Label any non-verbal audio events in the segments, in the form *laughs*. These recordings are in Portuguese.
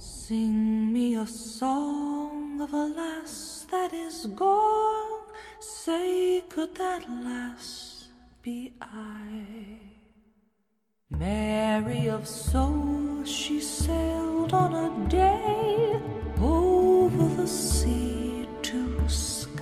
Sing me a song of a lass that is gone. Say, could that lass be I? Mary of soul, she sailed on a day over the sea to sky.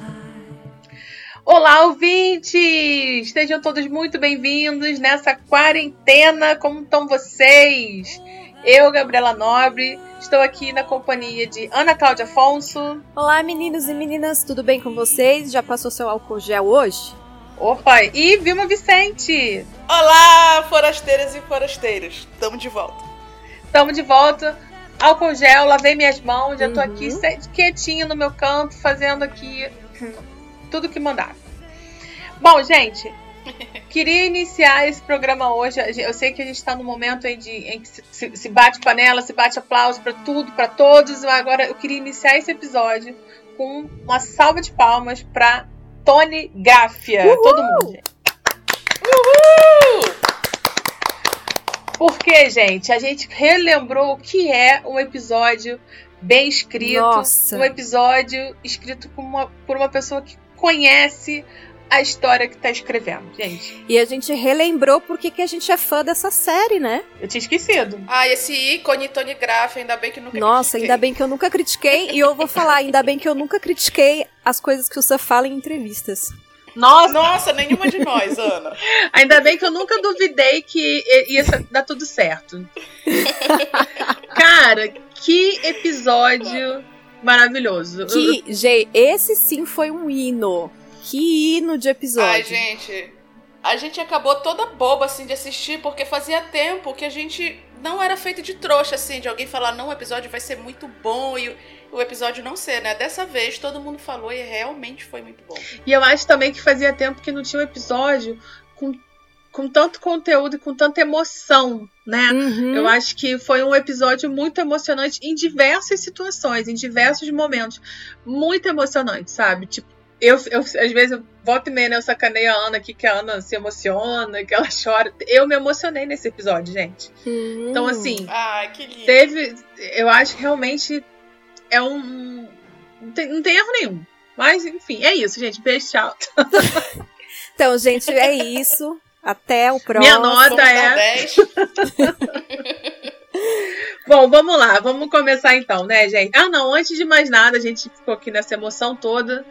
Olá, ouvintes! Sejam todos muito bem-vindos nessa quarentena. Como estão vocês? Eu, Gabriela Nobre, estou aqui na companhia de Ana Cláudia Afonso. Olá, meninos e meninas, tudo bem com vocês? Já passou seu álcool gel hoje? Opa, e Vilma Vicente. Olá, forasteiras e forasteiros. Tamo de volta. Tamo de volta. Álcool gel, lavei minhas mãos, já tô aqui quietinha no meu canto, fazendo aqui tudo que mandar. Bom, gente, queria iniciar esse programa hoje. Eu sei que a gente está no momento em, de, em que se, se bate panela, se bate aplauso para tudo, para todos. Agora eu queria iniciar esse episódio com uma salva de palmas para Tony Gáfia. Uhul! Todo mundo, gente. Uhul! Porque, gente, a gente relembrou o que é um episódio bem escrito. Nossa. Um episódio escrito por uma, por uma pessoa que conhece a história que tá escrevendo, gente. E a gente relembrou porque que a gente é fã dessa série, né? Eu tinha esquecido. Ah, esse ícone Tony Graff, ainda bem que nunca Nossa, critiquei. ainda bem que eu nunca critiquei. e eu vou falar, ainda bem que eu nunca critiquei as coisas que o Sam fala em entrevistas. Nossa, Nossa, nenhuma de nós, *laughs* Ana. ainda bem que eu nunca duvidei que ia dar tudo certo. *laughs* Cara, que episódio maravilhoso. Que, gente, esse sim foi um hino. Que hino de episódio. Ai, gente. A gente acabou toda boba, assim, de assistir, porque fazia tempo que a gente não era feito de trouxa, assim, de alguém falar, não, o episódio vai ser muito bom e o- episódio não ser, né? Dessa vez todo mundo falou e realmente foi muito bom. E eu acho também que fazia tempo que não tinha um episódio com, com tanto conteúdo e com tanta emoção, né? Uhum. Eu acho que foi um episódio muito emocionante em diversas situações, em diversos momentos. Muito emocionante, sabe? Tipo, eu, eu às vezes eu volto e meia, né, eu sacaneio a Ana aqui, que a Ana se emociona, que ela *laughs* chora. Eu me emocionei nesse episódio, gente. Hum. Então, assim, Ai, que lindo. teve. Eu acho que realmente é um. Não tem, não tem erro nenhum. Mas, enfim, é isso, gente. Beijo, tchau. *laughs* Então, gente, é isso. Até o próximo. Minha nota é. 10. *laughs* Bom, vamos lá, vamos começar então, né, gente? Ah, não, antes de mais nada, a gente ficou aqui nessa emoção toda.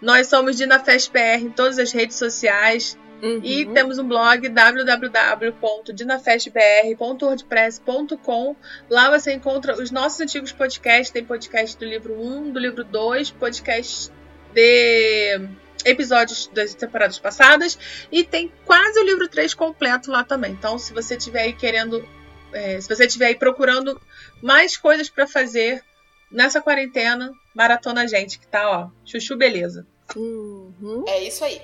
Nós somos DinaFest PR em todas as redes sociais Uhum. e temos um blog www.dinafestbr.wordpress.com. Lá você encontra os nossos antigos podcasts, tem podcast do livro 1, do livro 2, podcast de episódios das temporadas passadas e tem quase o livro 3 completo lá também. Então, se você estiver aí querendo, é, se você estiver aí procurando mais coisas para fazer nessa quarentena, maratona a gente, que tá, ó, chuchu beleza. Uhum. É isso aí.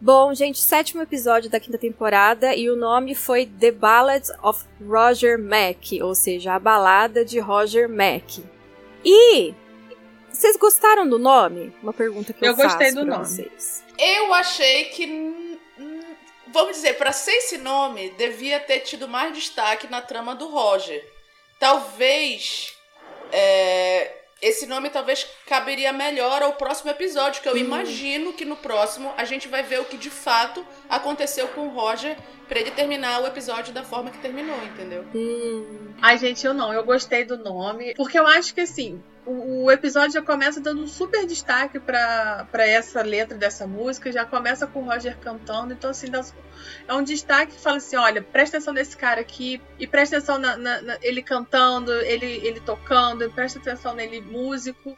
Bom, gente, sétimo episódio da quinta temporada e o nome foi The Ballad of Roger Mack, ou seja, a balada de Roger Mack. E vocês gostaram do nome? Uma pergunta que eu, Eu gostei faço do pra nome. vocês. Eu achei que. Vamos dizer, pra ser esse nome, devia ter tido mais destaque na trama do Roger. Talvez. É, esse nome talvez caberia melhor ao próximo episódio, que eu imagino que no próximo a gente vai ver o que de fato aconteceu com o Roger pra ele terminar o episódio da forma que terminou, entendeu? Hum, Ai, gente, eu não, eu gostei do nome, porque eu acho que assim, o, episódio já começa dando um super destaque pra essa letra dessa música, já começa com o Roger cantando, então assim, é um destaque que fala assim, olha, presta atenção nesse cara aqui, e presta atenção na, na- na- ele cantando, ele, ele tocando, presta atenção nele músico,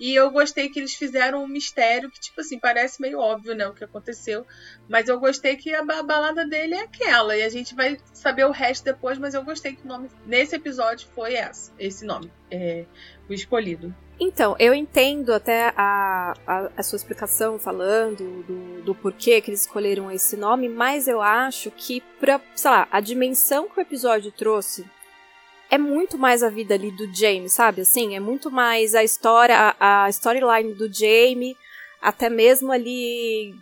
e eu gostei que eles fizeram um mistério que, tipo assim, parece meio óbvio, né, o que aconteceu, mas eu gostei que a, ba- a balada dele é aquela, e a gente vai saber o resto depois, mas eu gostei que o nome nesse episódio foi essa, esse nome, é, o escolhido. Então, eu entendo até a, a, a sua explicação falando do, do porquê que eles escolheram esse nome, mas eu acho que, pra, sei lá, a dimensão que o episódio trouxe é muito mais a vida ali do Jamie, sabe? Assim, é muito mais a história, a, a storyline do Jamie, até mesmo ali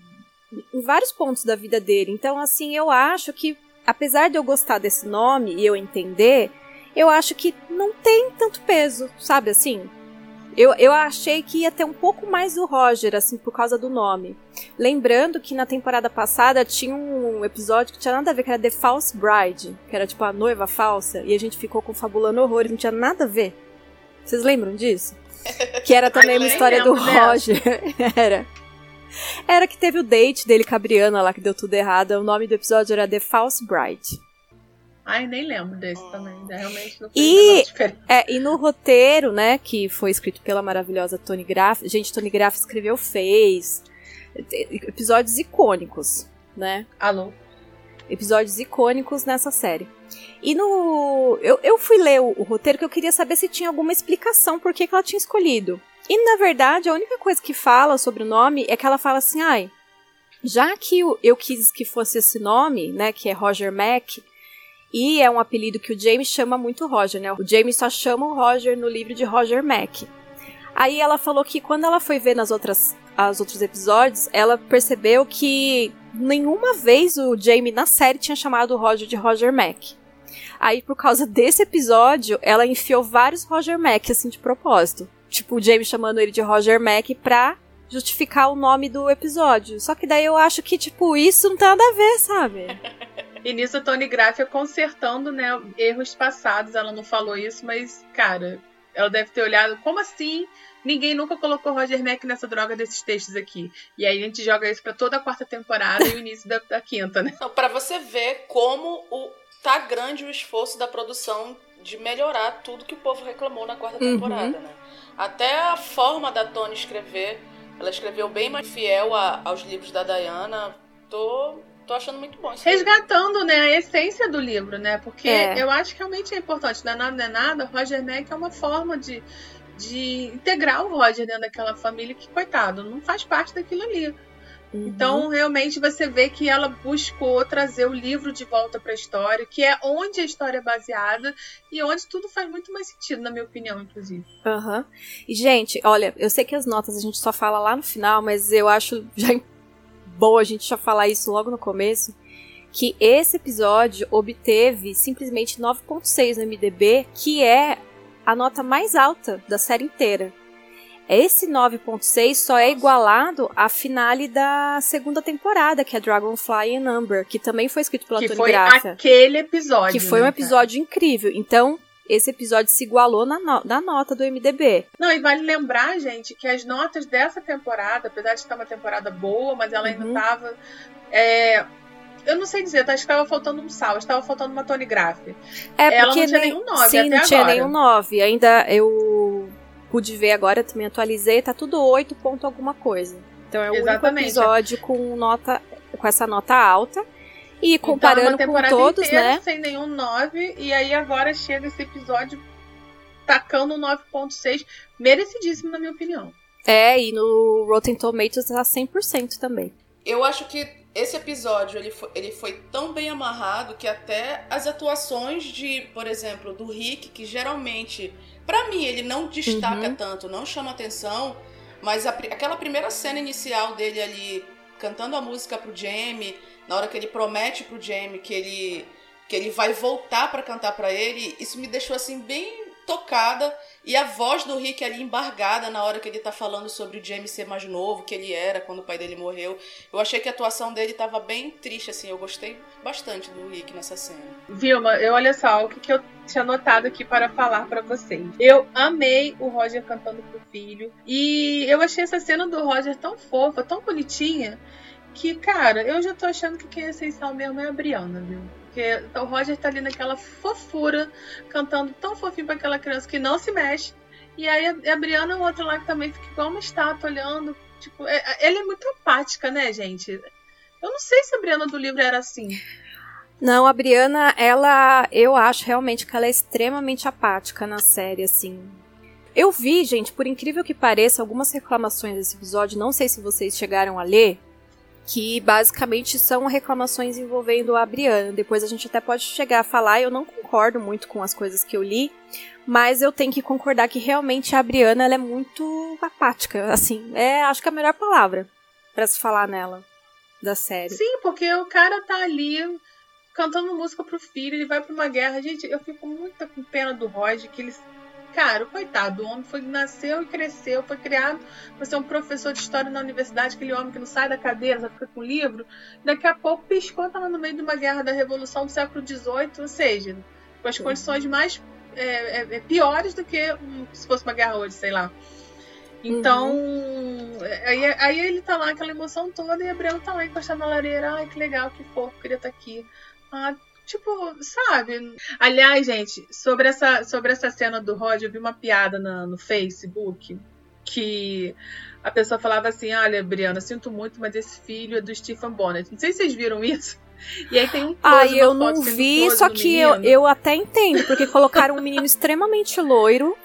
em vários pontos da vida dele. Então, assim, eu acho que, apesar de eu gostar desse nome e eu entender, eu acho que não tem tanto peso, sabe assim? Eu, eu achei que ia ter um pouco mais do Roger, assim, por causa do nome. Lembrando que na temporada passada tinha um episódio que tinha nada a ver, que era The False Bride, que era tipo a noiva falsa, e a gente ficou confabulando horrores, não tinha nada a ver. Vocês lembram disso? *laughs* Que era também uma história do Roger. *laughs* era. Era que teve o date dele com a Briana lá, que deu tudo errado. O nome do episódio era The False Bride. Ai, nem lembro desse também. Né? Realmente não e, é, e no roteiro, né, que foi escrito pela maravilhosa Tony Graff. Gente, Tony Graff escreveu Fez. Episódios icônicos, né? Alô? Episódios icônicos nessa série. E no. Eu, eu fui ler o, o roteiro que eu queria saber se tinha alguma explicação por que, que ela tinha escolhido. E na verdade, a única coisa que fala sobre o nome é que ela fala assim: ai, já que eu quis que fosse esse nome, né, que é Roger Mack, e é um apelido que o James chama muito Roger, né? O James só chama o Roger no livro de Roger Mack. Aí ela falou que quando ela foi ver nas outras os outros episódios, ela percebeu que nenhuma vez o Jamie na série tinha chamado o Roger de Roger Mack. Aí, por causa desse episódio, ela enfiou vários Roger Mack, assim, de propósito. Tipo, o Jamie chamando ele de Roger Mack pra justificar o nome do episódio. Só que daí eu acho que, tipo, isso não tem nada a ver, sabe? *laughs* E nisso a Tony Graff consertando, né, erros passados. Ela não falou isso, mas, cara, ela deve ter olhado, como assim? Ninguém nunca colocou Roger Mack nessa droga desses textos aqui. E aí a gente joga isso para toda a quarta temporada e o início da, da quinta, né? Para você ver como o, tá grande o esforço da produção de melhorar tudo que o povo reclamou na quarta uhum. temporada, né? Até a forma da Tony escrever, ela escreveu bem mais fiel a, aos livros da Diana. Tô tô achando muito bom. Resgatando, né, a essência do livro, né? Porque é. eu acho que realmente é importante. Não é nada, não é nada. Roger Mack é uma forma de, de integrar o Roger dentro daquela família que, coitado, não faz parte daquilo ali. Uhum. Então, realmente, você vê que ela buscou trazer o livro de volta para a história, que é onde a história é baseada e onde tudo faz muito mais sentido, na minha opinião, inclusive. Uhum. E, gente, olha, eu sei que as notas a gente só fala lá no final, mas eu acho já bom a gente já falar isso logo no começo, que esse episódio obteve simplesmente 9.6 no MDB, que é a nota mais alta da série inteira. Esse 9.6 só é igualado à finale da segunda temporada, que é Dragonfly and Number, que também foi escrito pela que Tony foi aquele episódio. Que foi um né, episódio incrível. Então, esse episódio se igualou na, no na nota do MDB. Não, e vale lembrar, gente, que as notas dessa temporada, apesar de estar uma temporada boa, mas ela ainda estava. Uhum. É, eu não sei dizer, acho que estava faltando um sal, estava faltando uma Tony Graff. É, ela não tinha nem, nenhum 9 Sim, não tinha nenhum 9. Ainda eu pude ver agora, também atualizei, tá tudo 8 ponto alguma coisa. Então é o Exatamente. único episódio com nota com essa nota alta. E então, comparando então, com todos, inteira, né? Sem nenhum 9, e aí agora chega esse episódio tacando um 9.6, merecidíssimo na minha opinião. É, e no Rotten Tomatoes tá 100% também. Eu acho que esse episódio ele foi, ele foi tão bem amarrado que até as atuações de, por exemplo, do Rick, que geralmente, para mim, ele não destaca uhum. tanto, não chama atenção, mas a, aquela primeira cena inicial dele ali cantando a música pro Jamie, na hora que ele promete pro Jamie que ele que ele vai voltar para cantar para ele, isso me deixou assim bem tocada e a voz do Rick ali embargada na hora que ele tá falando sobre o Jamie ser mais novo que ele era quando o pai dele morreu. Eu achei que a atuação dele tava bem triste assim, eu gostei bastante do Rick nessa cena. Vilma, eu olha só o que, que eu tinha anotado aqui para falar para vocês. Eu amei o Roger cantando pro filho e eu achei essa cena do Roger tão fofa, tão bonitinha que, cara, eu já tô achando que quem é essencial mesmo é a Brianna, viu? Porque o Roger tá ali naquela fofura, cantando tão fofinho pra aquela criança que não se mexe. E aí a, Brianna é outra lá que também fica igual uma estátua olhando. Tipo, é, ela é muito apática, né, gente? Eu não sei se a Brianna do livro era assim. Não, a Brianna, ela, eu acho realmente que ela é extremamente apática na série, assim. Eu vi, gente, por incrível que pareça, algumas reclamações desse episódio, não sei se vocês chegaram a ler, que basicamente são reclamações envolvendo a Brianna. Depois a gente até pode chegar a falar, eu não concordo muito com as coisas que eu li, mas eu tenho que concordar que realmente a Brianna ela é muito apática, assim, é acho que é a melhor palavra para se falar nela da série. Sim, porque o cara tá ali cantando música pro filho, ele vai pra uma guerra. Gente, eu fico muito com pena do Roger, que ele. Cara, coitado, o homem foi, nasceu e cresceu, foi criado para ser um professor de história na universidade, aquele homem que não sai da cadeira, só fica com livro. Daqui a pouco piscou, tá lá no meio de uma guerra da Revolução do século XVIII, ou seja, com as condições mais é, é, é, piores do que se fosse uma guerra hoje, sei lá. Então, uhum. aí, aí, ele tá lá, aquela emoção toda, e Briana tá lá encostado na lareira. Ai, que legal, que fofo, queria estar tá aqui. Ah, tipo, sabe? Aliás, gente, sobre essa, sobre essa cena do Rod, eu vi uma piada na, no Facebook que a pessoa falava assim: Olha, Briana, sinto muito, mas esse filho é do Stephen Bonnet. Não sei se vocês viram isso. E aí tem um Ah, eu não vi, só que eu, eu até entendo, porque colocaram um menino extremamente loiro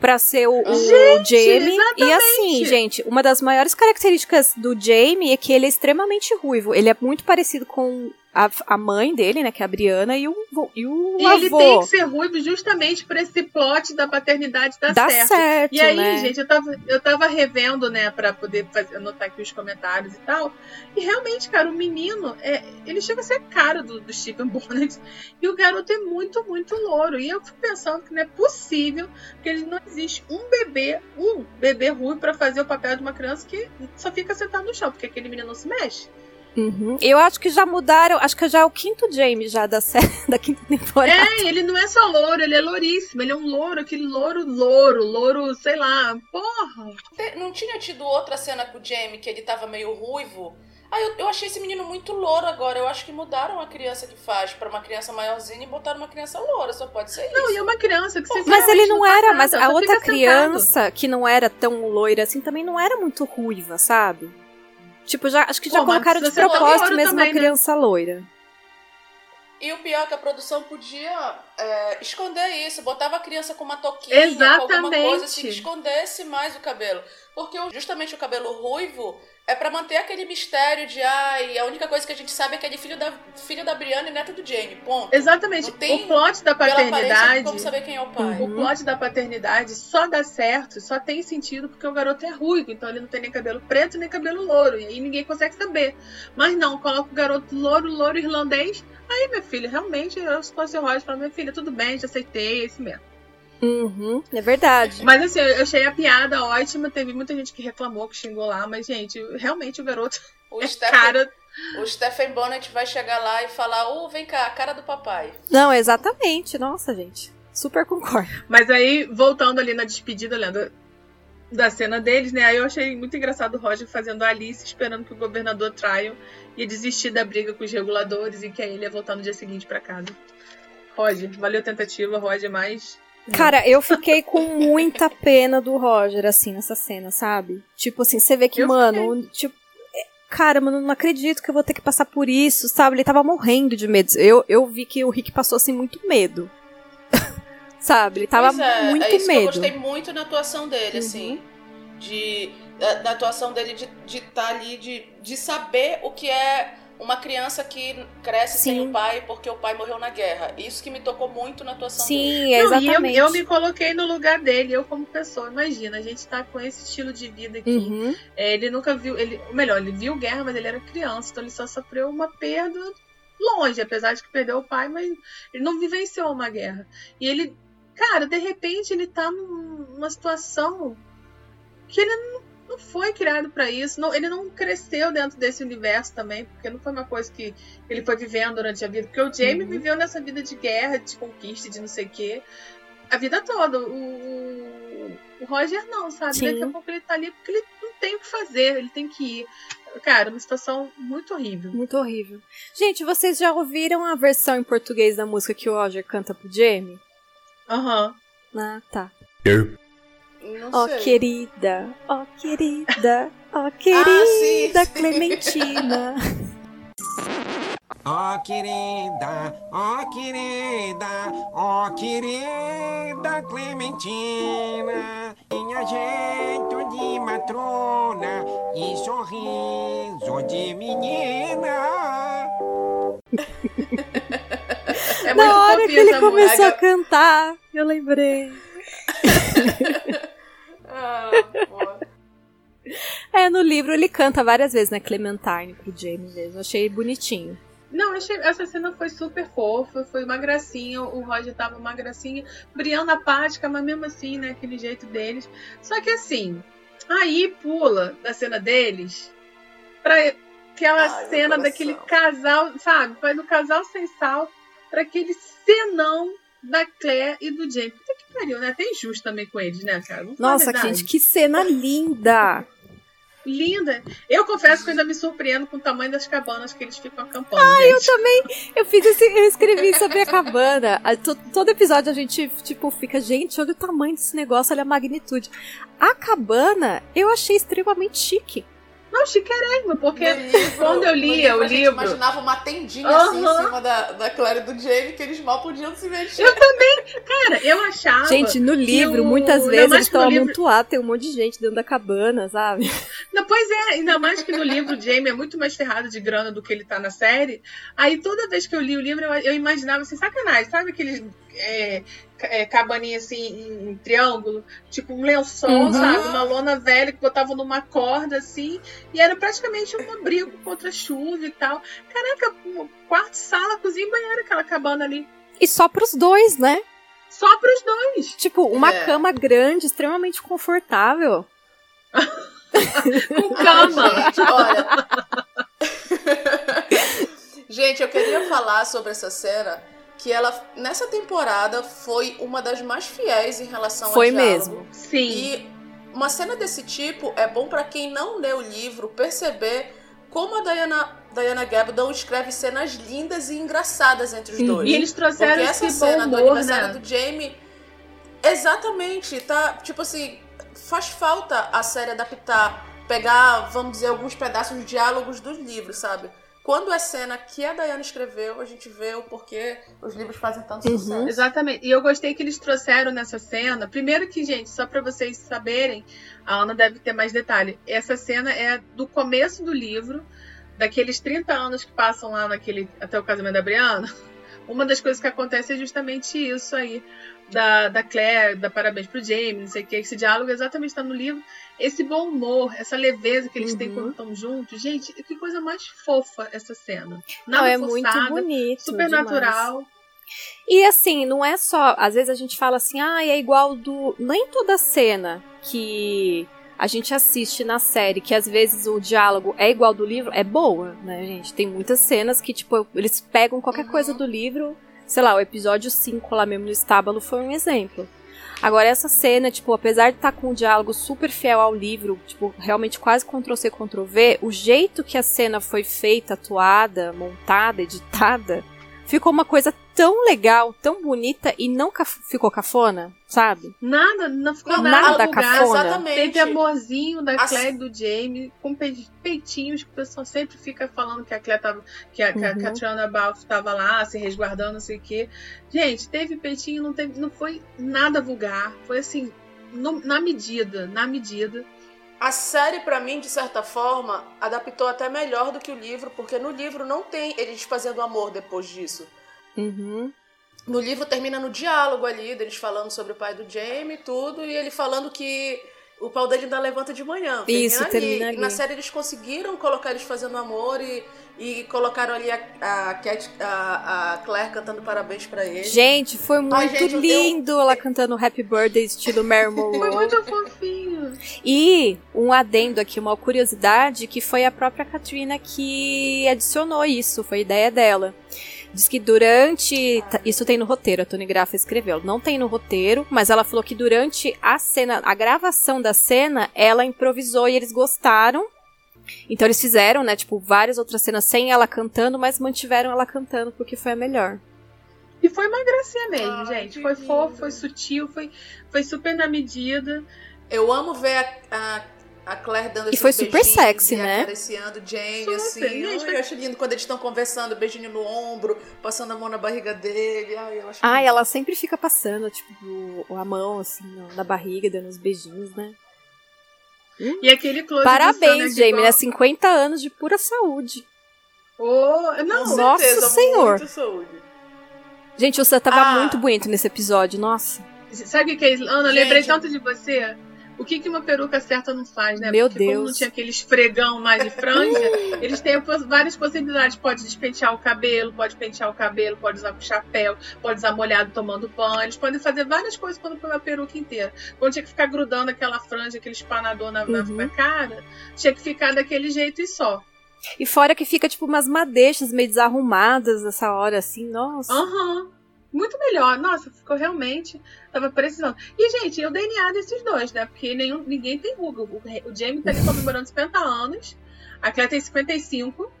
para ser o, o gente, Jamie. Exatamente. E assim, gente, uma das maiores características do Jamie é que ele é extremamente ruivo. Ele é muito parecido com a, a mãe dele, né, que é a Briana, e o, e o e avô. ele tem que ser ruivo justamente por esse plot da paternidade dar Dá certo. certo e aí, né? gente, eu tava, eu tava revendo, né, pra poder fazer, anotar aqui os comentários e tal. E realmente, cara, o menino, é, ele chega a ser cara do, do Stephen Bonnet. E o garoto é muito, muito louro. E eu fico pensando que não é possível que ele não existe um bebê, um bebê ruim para fazer o papel de uma criança que só fica sentado no chão, porque aquele menino não se mexe. Uhum. Eu acho que já mudaram, acho que já é o quinto James já da série, *laughs* da quinta temporada. É, ele não é só louro, ele é louríssimo, ele é um louro, aquele louro, louro, louro, sei lá, porra. Não tinha tido outra cena com o Jamie que ele tava meio ruivo? Ah, eu, eu achei esse menino muito louro agora. Eu acho que mudaram a criança que faz para uma criança maiorzinha e botaram uma criança loura. Só pode ser isso. Não, e é uma criança que você Mas ele não, não era, nada, mas a outra criança sentado. que não era tão loira assim também não era muito ruiva, sabe? Tipo, já, acho que já Pô, colocaram de propósito mesmo também, uma né? criança loira. E o pior é que a produção podia é, esconder isso, botava a criança com uma toquinha, com alguma Exatamente. coisa assim, que escondesse mais o cabelo. Porque justamente o cabelo ruivo é pra manter aquele mistério de ai, a única coisa que a gente sabe é que ele é filho da, filho da Brianna e neto do Jamie, ponto. Exatamente. Tem- o plot da paternidade. como saber quem é o pai. O plot da paternidade só dá certo, só tem sentido porque o garoto é ruivo, então ele não tem nem cabelo preto nem cabelo louro, e aí ninguém consegue saber. Mas não, coloca o garoto louro, louro irlandês. Aí, minha filha, realmente, eu se fosse o Roger, falo, minha filha, tudo bem, já aceitei, é esse mesmo. Uhum, é verdade. Mas assim, eu achei a piada ótima, teve muita gente que reclamou, que xingou lá, mas, gente, realmente o garoto O, é Stephen, cara. o Stephen Bonnet vai chegar lá e falar: Ô, vem cá, a cara do papai. Não, exatamente. Nossa, gente. Super concordo. Mas aí, voltando ali na despedida, lendo da cena deles, né? Aí eu achei muito engraçado o Roger fazendo a Alice, esperando que o governador Tryon ia desistir da briga com os reguladores e que aí ele ia voltar no dia seguinte pra casa. Roger, valeu a tentativa, Roger, mas. Cara, eu fiquei com muita pena do Roger, assim, nessa cena, sabe? Tipo assim, você vê que, Eu mano, tipo. é, Cara, mano, não acredito que eu vou ter que passar por isso, sabe? Ele tava morrendo de medo. Eu, eu vi que o Rick passou, assim, muito medo. *laughs* sabe? Ele tava Pois é, muito é isso medo. eu gostei muito na atuação dele, Uhum. assim. De, da, da atuação dele de estar de tá ali, de, de saber o que é uma criança que cresce sem Sim. o pai porque o pai morreu na guerra. Isso que me tocou muito na atuação dele. Sim, é Não, e eu, exatamente. eu me coloquei no lugar dele, eu como pessoa. Imagina, a gente tá com esse estilo de vida aqui. Uhum. É, ele nunca viu, ele, ou melhor, ele viu guerra, mas ele era criança, então ele só sofreu uma perda longe, apesar de que perdeu o pai, mas ele não vivenciou uma guerra. E ele, cara, de repente ele tá num- numa situação que ele não, não foi criado pra isso, não- ele não cresceu dentro desse universo também, porque não foi uma coisa que ele foi vivendo durante a vida, porque o Jamie Uhum. viveu nessa vida de guerra, de conquista, de não sei o quê, a vida toda. O, o- Roger não, sabe? Sim. Daqui a pouco ele tá ali porque ele não tem o que fazer, ele tem que ir. Cara, uma situação muito horrível. Muito horrível. Gente, vocês já ouviram a versão em português da música que o Roger canta pro Jamie? Aham. Ah, tá. Não Ó, sei. querida, ó, querida, ó, *laughs* Ah, querida sim. Clementina. Ó querida, ó querida, ó querida Clementina, tinha jeito de matrona e sorriso de menina. *laughs* É Na hora que ele começou a cantar, eu lembrei. *laughs* Ah. É, no livro ele canta várias vezes, né, Clementine pro Jamie mesmo. Achei bonitinho. Não, achei, essa cena foi super fofa, foi uma gracinha, o Roger tava uma gracinha, Brianna apática, mas mesmo assim, né, aquele jeito deles. Só que assim, aí pula da cena deles pra aquela Ai, cena daquele casal, sabe? Vai do casal sem sal pra aquele cenão da Claire e do James. Puta que pariu, né? Até injusto também com eles, né, cara? Vamos Nossa, gente, que cena linda! Linda. Eu confesso que eu ainda me surpreendo com o tamanho das cabanas que eles ficam acampando. Ai, Eu também, eu fiz esse, eu escrevi sobre a cabana. Todo episódio a gente, tipo, fica, gente, olha o tamanho desse negócio, olha a magnitude. A cabana, eu achei extremamente chique. Não, chiquérrimo, porque No livro- quando eu lia o a gente livro- imaginava uma tendinha assim Aham. em cima da, da Claire e do Jamie que eles mal podiam se mexer. Cara, eu achava. Gente, no livro, o- muitas vezes eles estão livro- amontoados, tem um monte de gente dentro da cabana, sabe? Não, pois é, ainda mais que no livro o Jamie é muito mais ferrado de grana do que ele tá na série. Aí toda vez que eu li o livro, eu, eu imaginava assim, sacanagem, sabe aqueles é, é, cabaninha assim em, em triângulo? Tipo um lençol, Uhum. sabe? Uma lona velha que botava numa corda assim. E era praticamente um abrigo contra a chuva e tal. Caraca, um quarto, sala, cozinha e banheiro, aquela cabana ali. E só pros dois, né? Só pros dois. Tipo, uma É. cama grande, extremamente confortável. Com cama. *laughs* Gente, olha. *laughs* Gente, eu queria falar sobre essa cena que ela nessa temporada foi uma das mais fiéis em relação Foi ao diálogo. mesmo. Sim. E uma cena desse tipo é bom pra quem não lê o livro perceber como a Diana, Diana Gabaldon escreve cenas lindas e engraçadas entre os Uhum. dois. E eles Porque trouxeram essa esse bom cena do humor, aniversário né? do Jamie. Exatamente, tá? Tipo assim, faz falta a série adaptar, pegar, vamos dizer, alguns pedaços de diálogos dos livros, sabe? Quando é cena que a Diana escreveu, a gente vê o porquê os livros fazem tanto Uhum. sucesso. Exatamente. E eu gostei que eles trouxeram nessa cena. Primeiro que, gente, só pra vocês saberem, a Ana deve ter mais detalhe. Essa cena é do começo do livro, daqueles 30 anos que passam lá naquele até o casamento da Briana. Uma das coisas que acontece é justamente isso aí. Da, da Claire, da parabéns pro Jamie, não sei o que. Esse diálogo exatamente está no livro. Esse bom humor, essa leveza que eles têm Uhum. quando estão juntos. Gente, que coisa mais fofa essa cena. Não, é muito forçada, bonito. super natural. E assim, não é só. Às vezes a gente fala assim, ah, é igual do. Nem toda cena que a gente assiste na série, que às vezes o diálogo é igual do livro, é boa, né, gente? Tem muitas cenas que, tipo, eles pegam qualquer Uhum. coisa do livro. Sei lá, o episódio 5 lá mesmo no estábulo foi um exemplo. Agora, essa cena, tipo, apesar de estar com um diálogo super fiel ao livro, tipo, realmente quase Ctrl-C, Ctrl-V, o jeito que a cena foi feita, atuada, montada, editada, ficou uma coisa tão legal, tão bonita e não caf- ficou cafona, sabe? Nada, não ficou Não, nada, nada vulgar. cafona. Exatamente. Teve amorzinho da As- Claire e do Jamie, com pe- peitinhos que o pessoal sempre fica falando que a Claire tava. que a, que a Uhum. Catriona Balfe tava lá, se resguardando, não sei o quê. Gente, teve peitinho, não, teve, não foi nada vulgar. Foi assim, no- na medida, na medida. A série, pra mim, de certa forma, adaptou até melhor do que o livro, porque no livro não tem eles fazendo amor depois disso. Uhum. No livro termina no diálogo ali, deles falando sobre o pai do Jamie e tudo, e ele falando que o pau dele ainda levanta de manhã. Isso, termina E ali. na série eles conseguiram colocar eles fazendo amor e, e colocaram ali a, a, Cat- a, a Claire cantando parabéns pra ele. Gente, foi muito gente, eu- lindo ela cantando Happy Birthday estilo Mary *laughs* Foi muito fofinho. E um adendo aqui, uma curiosidade, que foi a própria Katrina que adicionou isso, foi ideia dela. Diz que durante. tá, Isso tem no roteiro, a Tony Grafa escreveu. Não tem no roteiro, mas ela falou que durante a cena, a gravação da cena, ela improvisou e eles gostaram. Então eles fizeram, né, tipo, várias outras cenas sem ela cantando, mas mantiveram ela cantando porque foi a melhor. E foi uma gracinha mesmo, Ai, gente. Foi lindo. fofo, foi sutil, foi, foi super na medida. Eu amo ver a, a, a Claire dando E esses foi super sexy, e né? acariciando Jane, Super, assim. gente, Ai, eu acho lindo quando eles estão conversando, beijinho no ombro, passando a mão na barriga dele. Ai, eu acho Ah, lindo. ela sempre fica passando, tipo, o- a mão, assim, na- na barriga, dando os beijinhos, né? E aquele close Parabéns, do Sam, Jamie, né? né? 50 anos de pura saúde. Oh, não, Com Nossa certeza, Senhor. muito saúde. Gente, o Sam tava Ah. muito bonito nesse episódio, nossa. Sabe o que é isso? Ana, eu lembrei tanto de você. O que, que uma peruca certa não faz, né? Meu Porque como não Deus. tinha aquele esfregão mais de franja, *laughs* eles têm várias possibilidades. Pode despentear o cabelo, pode pentear o cabelo, pode usar com chapéu, pode usar molhado tomando banho. Eles podem fazer várias coisas quando põe uma peruca inteira. Quando tinha que ficar grudando aquela franja, aquele espanador na, Uhum. na cara, tinha que ficar daquele jeito e só. E fora que fica, tipo, umas madeixas meio desarrumadas nessa hora, assim, nossa. Aham. Muito melhor. Nossa, ficou realmente. Tava precisando. E, gente, e o DNA desses dois, né? Porque nenhum, ninguém tem ruga. O, o Jamie tá ali comemorando *laughs* 50 anos. A Claire tem 55.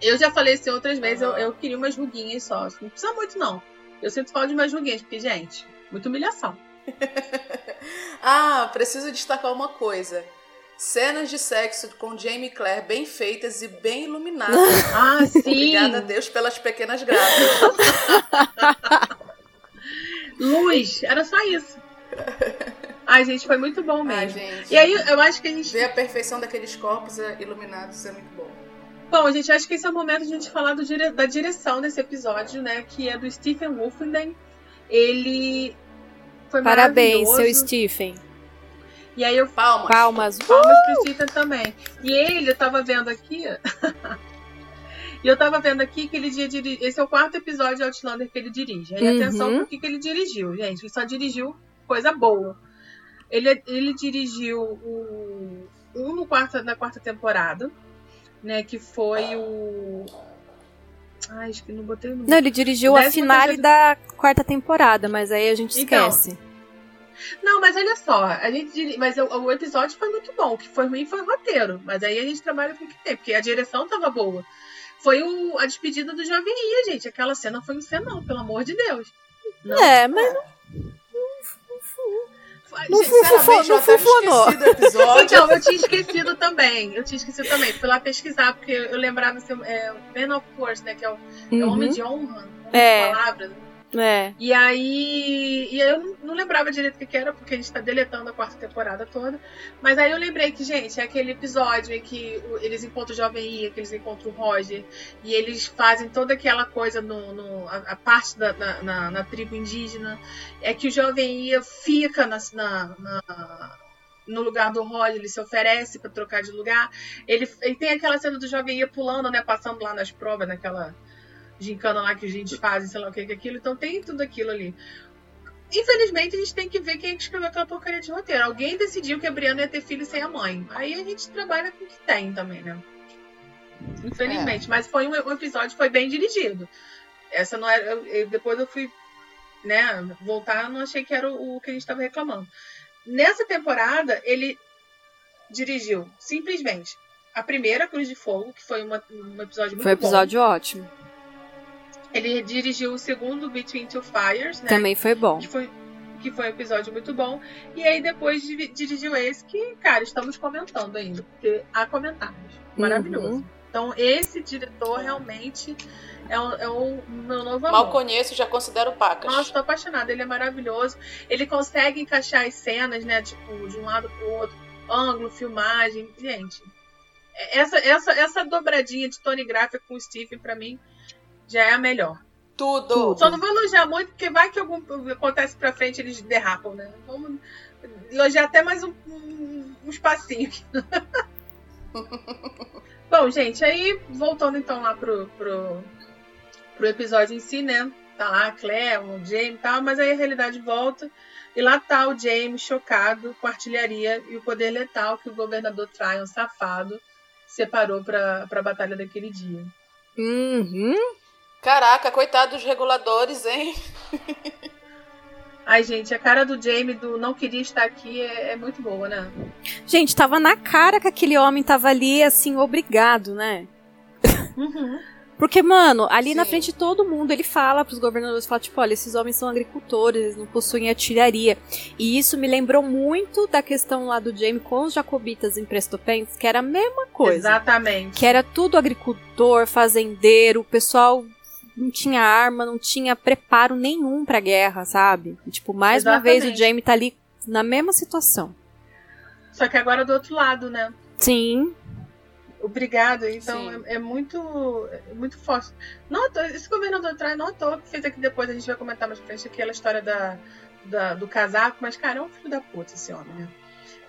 Eu já falei isso outras vezes. Eu, eu queria umas ruguinhas só. Não precisa muito, não. Eu sinto falta de umas ruguinhas, porque, gente, muita humilhação. *laughs* Ah, preciso destacar uma coisa. Cenas de sexo com Jamie Claire bem feitas e bem iluminadas. *laughs* Ah, sim! Obrigada a Deus pelas pequenas graças. *laughs* Luz! Era só isso. Ai, gente, foi muito bom mesmo. Ai, gente. E aí, eu acho que a gente Ver a perfeição daqueles corpos é, iluminados é muito bom. Bom, gente, acho que esse é o momento de a gente falar do dire- da direção desse episódio, né? Que é do Stephen Wolfenden. Ele foi Parabéns, seu. Stephen. E aí eu Palmas. Palmas. palmas pro Stephen também. E ele, eu tava vendo aqui. *laughs* e eu tava vendo aqui que ele dia diri- Esse é o quarto episódio de Outlander que ele dirige. Aí Uhum. atenção pro que, que ele dirigiu, gente. Ele só dirigiu coisa boa. Ele, ele dirigiu o. Um no quarta, na quarta temporada, né? Que foi o. Ai, acho que não botei o nome. Não, ele dirigiu a Décima finale terceira- da quarta temporada, mas aí a gente Então, esquece. Não, mas olha só, a gente mas o, o episódio foi muito bom. O que foi ruim foi o roteiro. Mas aí a gente trabalha com o que tem, porque a direção tava boa. Foi o, a despedida do Jovem Ia, gente. Aquela cena foi um cenão, pelo amor de Deus. Não, É, mas foi- não gente, Sinceramente, não do episódio. Então, eu tinha esquecido também. Eu tinha esquecido também. Fui lá pesquisar, porque eu lembrava assim, é, o Man of Force, né? Que é o, é o Uhum. Homem de Honra, homem É. palavras. É. E aí. E aí eu não, não lembrava direito o que, que era, porque a gente tá deletando a quarta temporada toda. Mas aí eu lembrei que, gente, é aquele episódio em que eles encontram o Jovem Ia, que eles encontram o Roger, e eles fazem toda aquela coisa no. no- a, a parte da, na, na- na tribo indígena. É que o Jovem Ia fica na, na- no lugar do Roger, ele se oferece pra trocar de lugar. Ele, ele tem aquela cena do Jovem Ia pulando, né? Passando lá nas provas, naquela gincana lá que a gente faz, sei lá o que que é aquilo. Então tem tudo aquilo ali. Infelizmente, a gente tem que ver quem é que escreveu aquela porcaria de roteiro. Alguém decidiu que a Briana ia ter filho sem a mãe. Aí a gente trabalha com o que tem também, né? Infelizmente. Mas foi um, um episódio foi bem dirigido. Essa não era. eu- eu- depois eu fui, né, voltar, não achei que era o, o que a gente estava reclamando. Nessa temporada, ele dirigiu simplesmente a primeira Cruz de Fogo, que foi uma- um episódio muito Foi um bom. episódio ótimo. Ele dirigiu o segundo Between Two Fires, né? Também foi bom. Que foi, que foi um episódio muito bom. E aí depois di- dirigiu esse que, cara, estamos comentando ainda. Porque há comentários. Maravilhoso. Uhum. Então, esse diretor realmente é o, é o meu novo amor. Mal conheço, já considero pacas. Nossa, tô apaixonada. Ele é maravilhoso. Ele consegue encaixar as cenas, né? Tipo, de um lado pro outro. Ângulo, filmagem. Gente, essa, essa, essa dobradinha de Tony Graff com o Stephen, pra mim, já é a melhor. Tudo. Só não vou elogiar muito, porque vai que algum acontece pra frente eles derrapam, né? Vamos elogiar até mais um, um, um espacinho aqui. *laughs* Bom, gente, aí voltando então lá pro, pro, pro episódio em si, né? Tá lá a Claire, o Jamie e tal, mas aí a realidade volta. E lá tá o Jamie chocado com a artilharia e o poder letal que o governador Tryon, safado, separou pra, pra batalha daquele dia. Uhum. Caraca, coitado dos reguladores, hein? Ai, gente, a cara do Jamie do não queria estar aqui é, é muito boa, né? Gente, tava na cara que aquele homem tava ali, assim, obrigado, né? Uhum. Porque, mano, ali na Sim. frente de todo mundo, ele fala pros governadores, fala, tipo, olha, esses homens são agricultores, eles não possuem artilharia. E isso me lembrou muito da questão lá do Jamie com os jacobitas em Prestopens, que era a mesma coisa. Exatamente. Que era tudo agricultor, fazendeiro, o pessoal não tinha arma, não tinha preparo nenhum pra guerra, sabe? E, tipo, mais uma vez o Exatamente. Jamie tá ali na mesma situação. Só que agora do outro lado, né? Sim, Obrigado. Então é, é muito é muito forte. Não, esse governador atrás não que fez aqui depois, a gente vai comentar mais pra frente aquela história da, da- do casaco, mas, cara, é um filho da puta esse homem, né?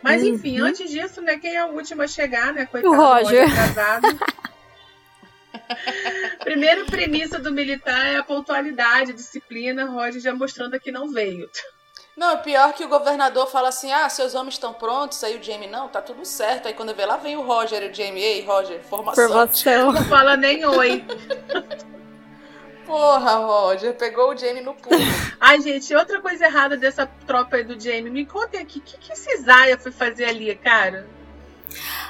Mas Uhum. enfim, antes disso, né, quem é o último a chegar, né, coitado O Roger. atrasado. *laughs* *laughs* Primeira premissa do militar é a pontualidade, disciplina. Roger já mostrando que não veio. Não, é pior que o governador fala assim: ah, seus homens estão prontos. Aí o Jamie, não, tá tudo certo. Aí quando vê lá, vem o Roger e o Jamie, ei, Roger, formação. Formação. Não fala nem oi. Porra, Roger, pegou o Jamie no pulo. *laughs* Ai, gente, outra coisa errada dessa tropa aí do Jamie. Me contem aqui, o que, que esse Zaya foi fazer ali, cara?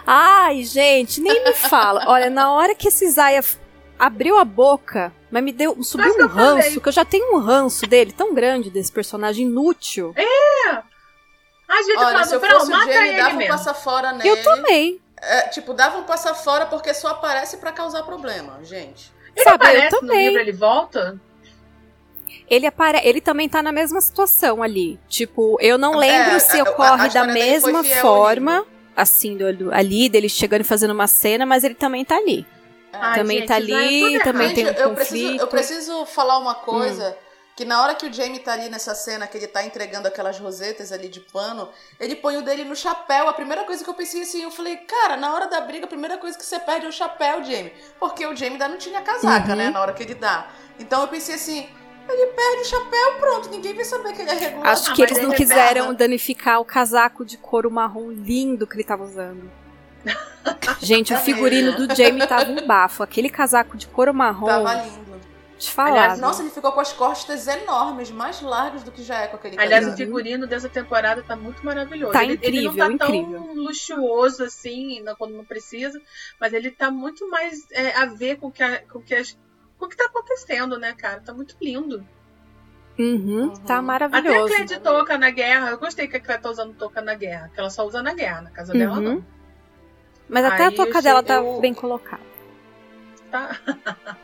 Ai, gente, nem me fala. Olha, na hora que esse Zaya abriu a boca, mas me deu, subiu um eu falei. ranço, que eu já tenho um ranço dele tão grande desse personagem inútil. Ai, gente, Olha, falando, se eu Brau, fosse o mata ele dava um passa fora nele. Eu também. É, tipo, dava um passa fora porque só aparece pra causar problema, gente. Ele Sabe, eu aparece no também. livro, ele volta? Ele, apare... ele também tá na mesma situação ali. Tipo, eu não lembro É, se a- a- a ocorre da mesma forma, livro. Assim, do, do- ali, dele chegando e fazendo uma cena, mas ele também tá ali. Ai, também gente, tá ali, tudo também tem um eu preciso, conflito. eu preciso falar uma coisa. Hum. Que na hora que o Jamie tá ali nessa cena, que ele tá entregando aquelas rosetas ali de pano, ele põe o dele no chapéu. A primeira coisa que eu pensei assim, eu falei, cara, na hora da briga, a primeira coisa que você perde é o chapéu, Jamie. Porque o Jamie ainda não tinha casaca, Uhum. né, na hora que ele dá. Então eu pensei assim, ele perde o chapéu, pronto, ninguém vai saber que ele é regular. Acho Ah, que mas eles ele não é quiseram danificar o casaco de couro marrom lindo que ele tava usando. *laughs* Gente, o figurino do Jamie tava um bafo. Aquele casaco de couro marrom, Tava lindo. te falar. Aliás? Nossa, ele ficou com as costas enormes, mais largas do que já é com aquele Aliás, casaco. o figurino dessa temporada tá muito maravilhoso. Tá ele, ele não tá incrível, tão incrível. luxuoso assim, quando não precisa, mas ele tá muito mais é, a ver com que, a- com o que, as- com o que tá acontecendo, né, cara? Tá muito lindo. Uhum, Uhum. tá Até a maravilhoso. De touca na guerra, eu gostei que a Claire tá usando touca na guerra, que ela só usa na guerra, na casa dela Uhum. não. Mas até a Aí toca eu dela tá eu- bem colocada. Tá, *laughs*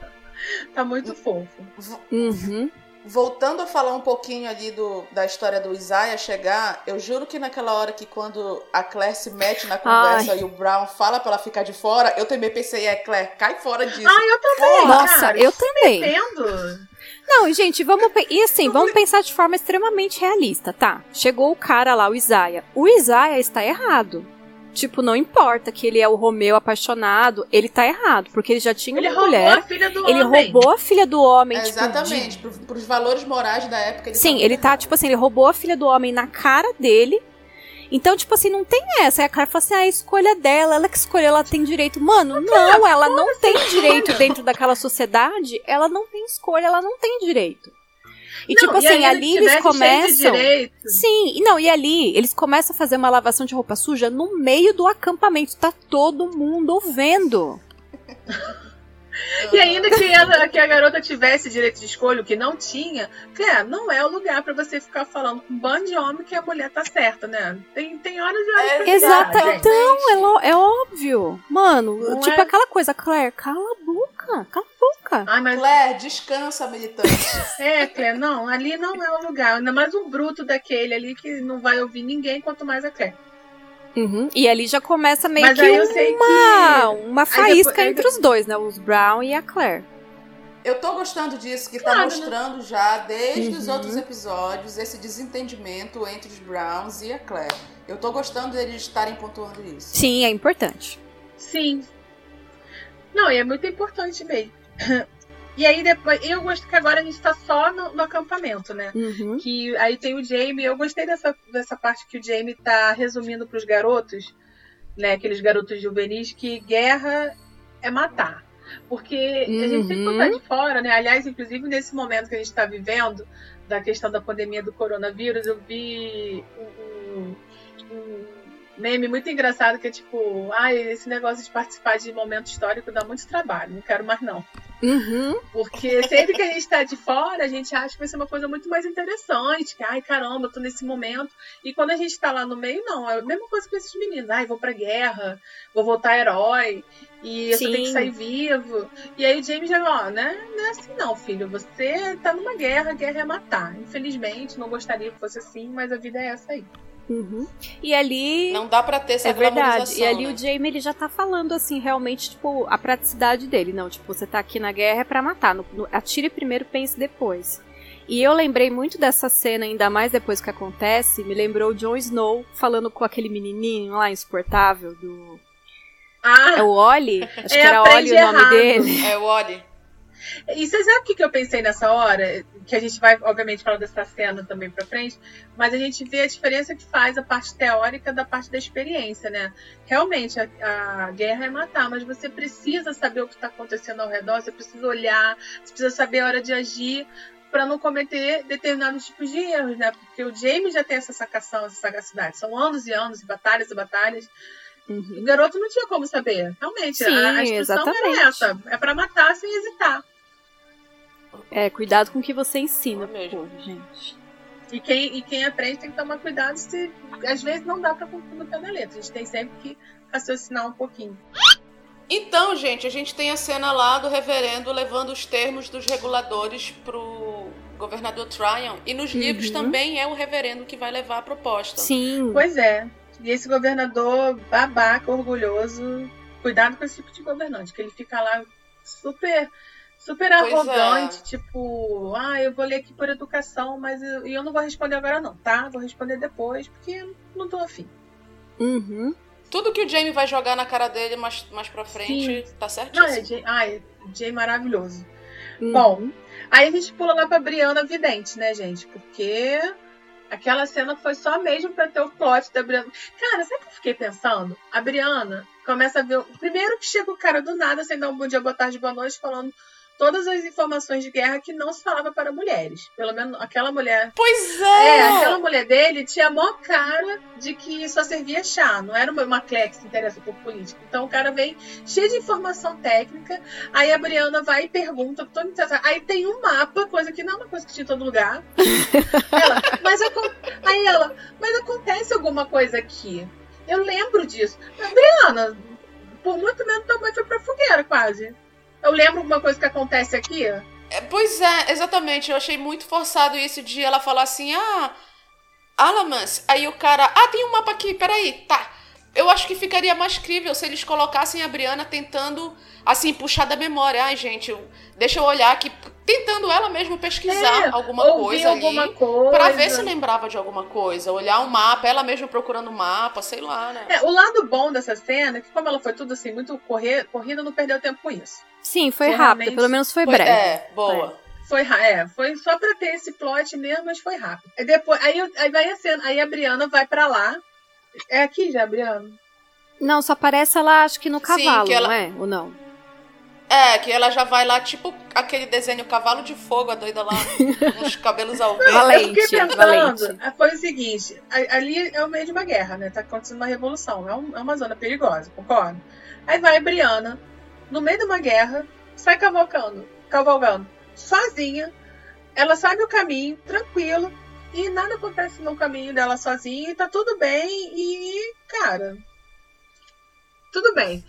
tá muito fofo. Uhum. Voltando a falar um pouquinho ali do, da história do Isaiah chegar, eu juro que naquela hora que quando a Claire se mete na conversa Ai. e o Brown fala pra ela ficar de fora, eu também pensei, é, Claire, cai fora disso. Ah, eu também, Nossa, cara. eu também. Entendo. Não, gente, vamos e assim, vamos pensar de forma extremamente realista, tá? Chegou o cara lá, o Isaiah. O Isaiah está errado. Tipo, não importa que ele é o Romeu apaixonado, ele tá errado, porque ele já tinha Ele uma roubou mulher. a filha do Ele homem. roubou a filha do homem, É, tipo, exatamente, de- pro, pros valores morais da época. Ele Sim, tá ele tá, tipo assim, ele roubou a filha do homem na cara dele. Então, tipo assim, não tem essa. Aí a Claire fala assim: ah, a escolha dela, ela que escolheu, ela tem direito. Mano, não, ela não tem direito dentro daquela sociedade. Ela não tem escolha, ela não tem direito. E, Não, tipo e assim, ali eles começam. Sim, e não, e ali eles começam a fazer uma lavação de roupa suja no meio do acampamento. Tá todo mundo vendo. E ainda que, ela- que a garota tivesse direito de escolha, o que não tinha, cara, não é o lugar pra você ficar falando com um bando de homem que a mulher tá certa, né? Tem, tem horas e horas pra Exata, gente. então, é, é óbvio. Mano, Não tipo é- aquela coisa, Claire, cala a boca, cala a boca. Ai, mas Claire, descansa, militante. *laughs* é, Claire, não, ali não é o lugar. Ainda mais um bruto daquele ali que não vai ouvir ninguém, quanto mais a Claire. Uhum, E ali já começa meio Mas que aí eu sei uma, uma faísca depois- entre os dois, né? Os Brown e a Claire. Eu tô gostando disso, que Claro, tá né? mostrando já, desde os Uhum. outros episódios, esse desentendimento entre os Browns e a Claire. Eu tô gostando deles estarem pontuando isso. Sim, é importante. Sim. Não, e é muito importante mesmo. *laughs* E aí depois, eu gosto que agora a gente tá só no, no acampamento, né? Uhum. Que aí tem o Jamie. Eu gostei dessa, dessa parte que o Jamie tá resumindo pros garotos, né? Aqueles garotos juvenis, que guerra é matar. Porque a gente sempre Uhum. tá de fora, né? Aliás, inclusive nesse momento que a gente tá vivendo, da questão da pandemia do coronavírus, eu vi um, um- um meme muito engraçado que é tipo, ai, esse negócio de participar de momento histórico dá muito trabalho, não quero mais não. Uhum. Porque sempre que a gente tá de fora, a gente acha que vai ser uma coisa muito mais interessante. Que, ai, caramba, tô nesse momento. E quando a gente tá lá no meio, não. É a mesma coisa com esses meninos. Ai, vou pra guerra, vou voltar herói. E eu só tenho que Sim. sair vivo. E aí o James já, ó, né? Não é assim não, filho. Você tá numa guerra, a guerra é matar. Infelizmente, não gostaria que fosse assim, mas a vida é essa aí. Uhum. E ali. Não dá pra ter essa É verdade. E ali né? o Jamie ele já tá falando assim, realmente, tipo, a praticidade dele. Não, tipo, você tá aqui na guerra é pra matar. No, no- atire primeiro, pense depois. E eu lembrei muito dessa cena, ainda mais depois que acontece, me lembrou o Jon Snow falando com aquele menininho lá, insuportável, do... Ah, É o Oli? Acho que era Oli o nome errado. dele. É o Oli. E você sabe o que, eu pensei nessa hora? Que a gente vai, obviamente, falar dessa cena também pra frente, mas a gente vê a diferença que faz a parte teórica da parte da experiência, né? Realmente, a, a guerra é matar, mas você precisa saber o que está acontecendo ao redor, você precisa olhar, você precisa saber a hora de agir para não cometer determinados tipos de erros, né? Porque o James já tem essa sacação, essa sagacidade. São anos e anos, e batalhas e batalhas. Uhum. O garoto não tinha como saber. Realmente, Sim, a, a instrução exatamente. era essa. É para matar sem hesitar. É, cuidado com o que você ensina É mesmo. gente. E quem, e quem aprende tem que tomar cuidado se às vezes não dá pra cumprir no pé da letra. A gente tem sempre que raciocinar um pouquinho. Então, gente, a gente tem a cena lá do reverendo levando os termos dos reguladores pro governador Tryon. E nos livros Uhum. também é o reverendo que vai levar a proposta. Sim. Pois é. E esse governador babaca, orgulhoso, cuidado com esse tipo de governante, que ele fica lá super super Pois é. arrogante, tipo, ah, eu vou ler aqui por educação, mas eu, e eu não vou responder agora não, tá? Vou responder depois, porque eu não tô afim. Uhum. Tudo que o Jamie vai jogar na cara dele mais, mais pra frente tá Não, certíssimo. é Jay, ai, Jay maravilhoso. Uhum. Bom, aí a gente pula lá pra Briana Vidente, né, gente? Porque aquela cena foi só mesmo pra ter o plot da Briana. Cara, sabe o que eu fiquei pensando? A Briana começa a ver. Primeiro que chega o cara do nada, sem dar um bom dia, boa tarde, boa noite, falando todas as informações de guerra que não se falava para mulheres. Pelo menos aquela mulher. Pois É, é! aquela mulher dele tinha a maior cara de que só servia chá, não era uma, uma clé que se interessa por política. Então o cara vem cheio de informação técnica, aí a Briana vai e pergunta, interessada. aí tem um mapa, coisa que não é uma coisa que tinha em todo lugar. *laughs* ela, mas aí ela, mas acontece alguma coisa aqui. Eu lembro disso. Mas, Briana, por muito menos tua mãe foi pra fogueira, quase. Eu lembro alguma coisa que acontece aqui? É, Pois é, exatamente. Eu achei muito forçado isso de ela falar assim, ah, Alamans. Aí o cara, ah, tem um mapa aqui, peraí, tá. Eu acho que ficaria mais crível se eles colocassem a Briana tentando, assim, puxar da memória. Ai, gente, deixa eu olhar aqui, tentando ela mesmo pesquisar É, alguma coisa alguma ali. coisa. Pra ver se lembrava de alguma coisa. Olhar um mapa, ela mesma procurando o mapa, sei lá, né? É, o lado bom dessa cena é que, como ela foi tudo assim, muito correr, corrida, não perdeu tempo com isso. Sim, foi Que rápido, realmente pelo menos foi Foi- breve. é, boa. Foi, ra- é, foi só pra ter esse plot mesmo, mas foi rápido. Aí depois, aí, aí vai a cena, aí a Briana vai pra lá. É aqui já, Briana? Não, só aparece ela, acho que no Sim, cavalo, que ela- não é? Ou não? É, que ela já vai lá, tipo aquele desenho Cavalo de Fogo, a doida lá, *laughs* uns cabelos ao vento. Valente, eu fiquei pensando, valente. ah, foi o seguinte, ali é o meio de uma guerra, né? Tá acontecendo uma revolução, é, um- é uma zona perigosa, concordo? Aí vai a Briana, no meio de uma guerra, sai cavalcando, cavalgando, sozinha, ela sabe o caminho, tranquilo, e nada acontece no caminho dela sozinha, e tá tudo bem, e, cara, tudo bem.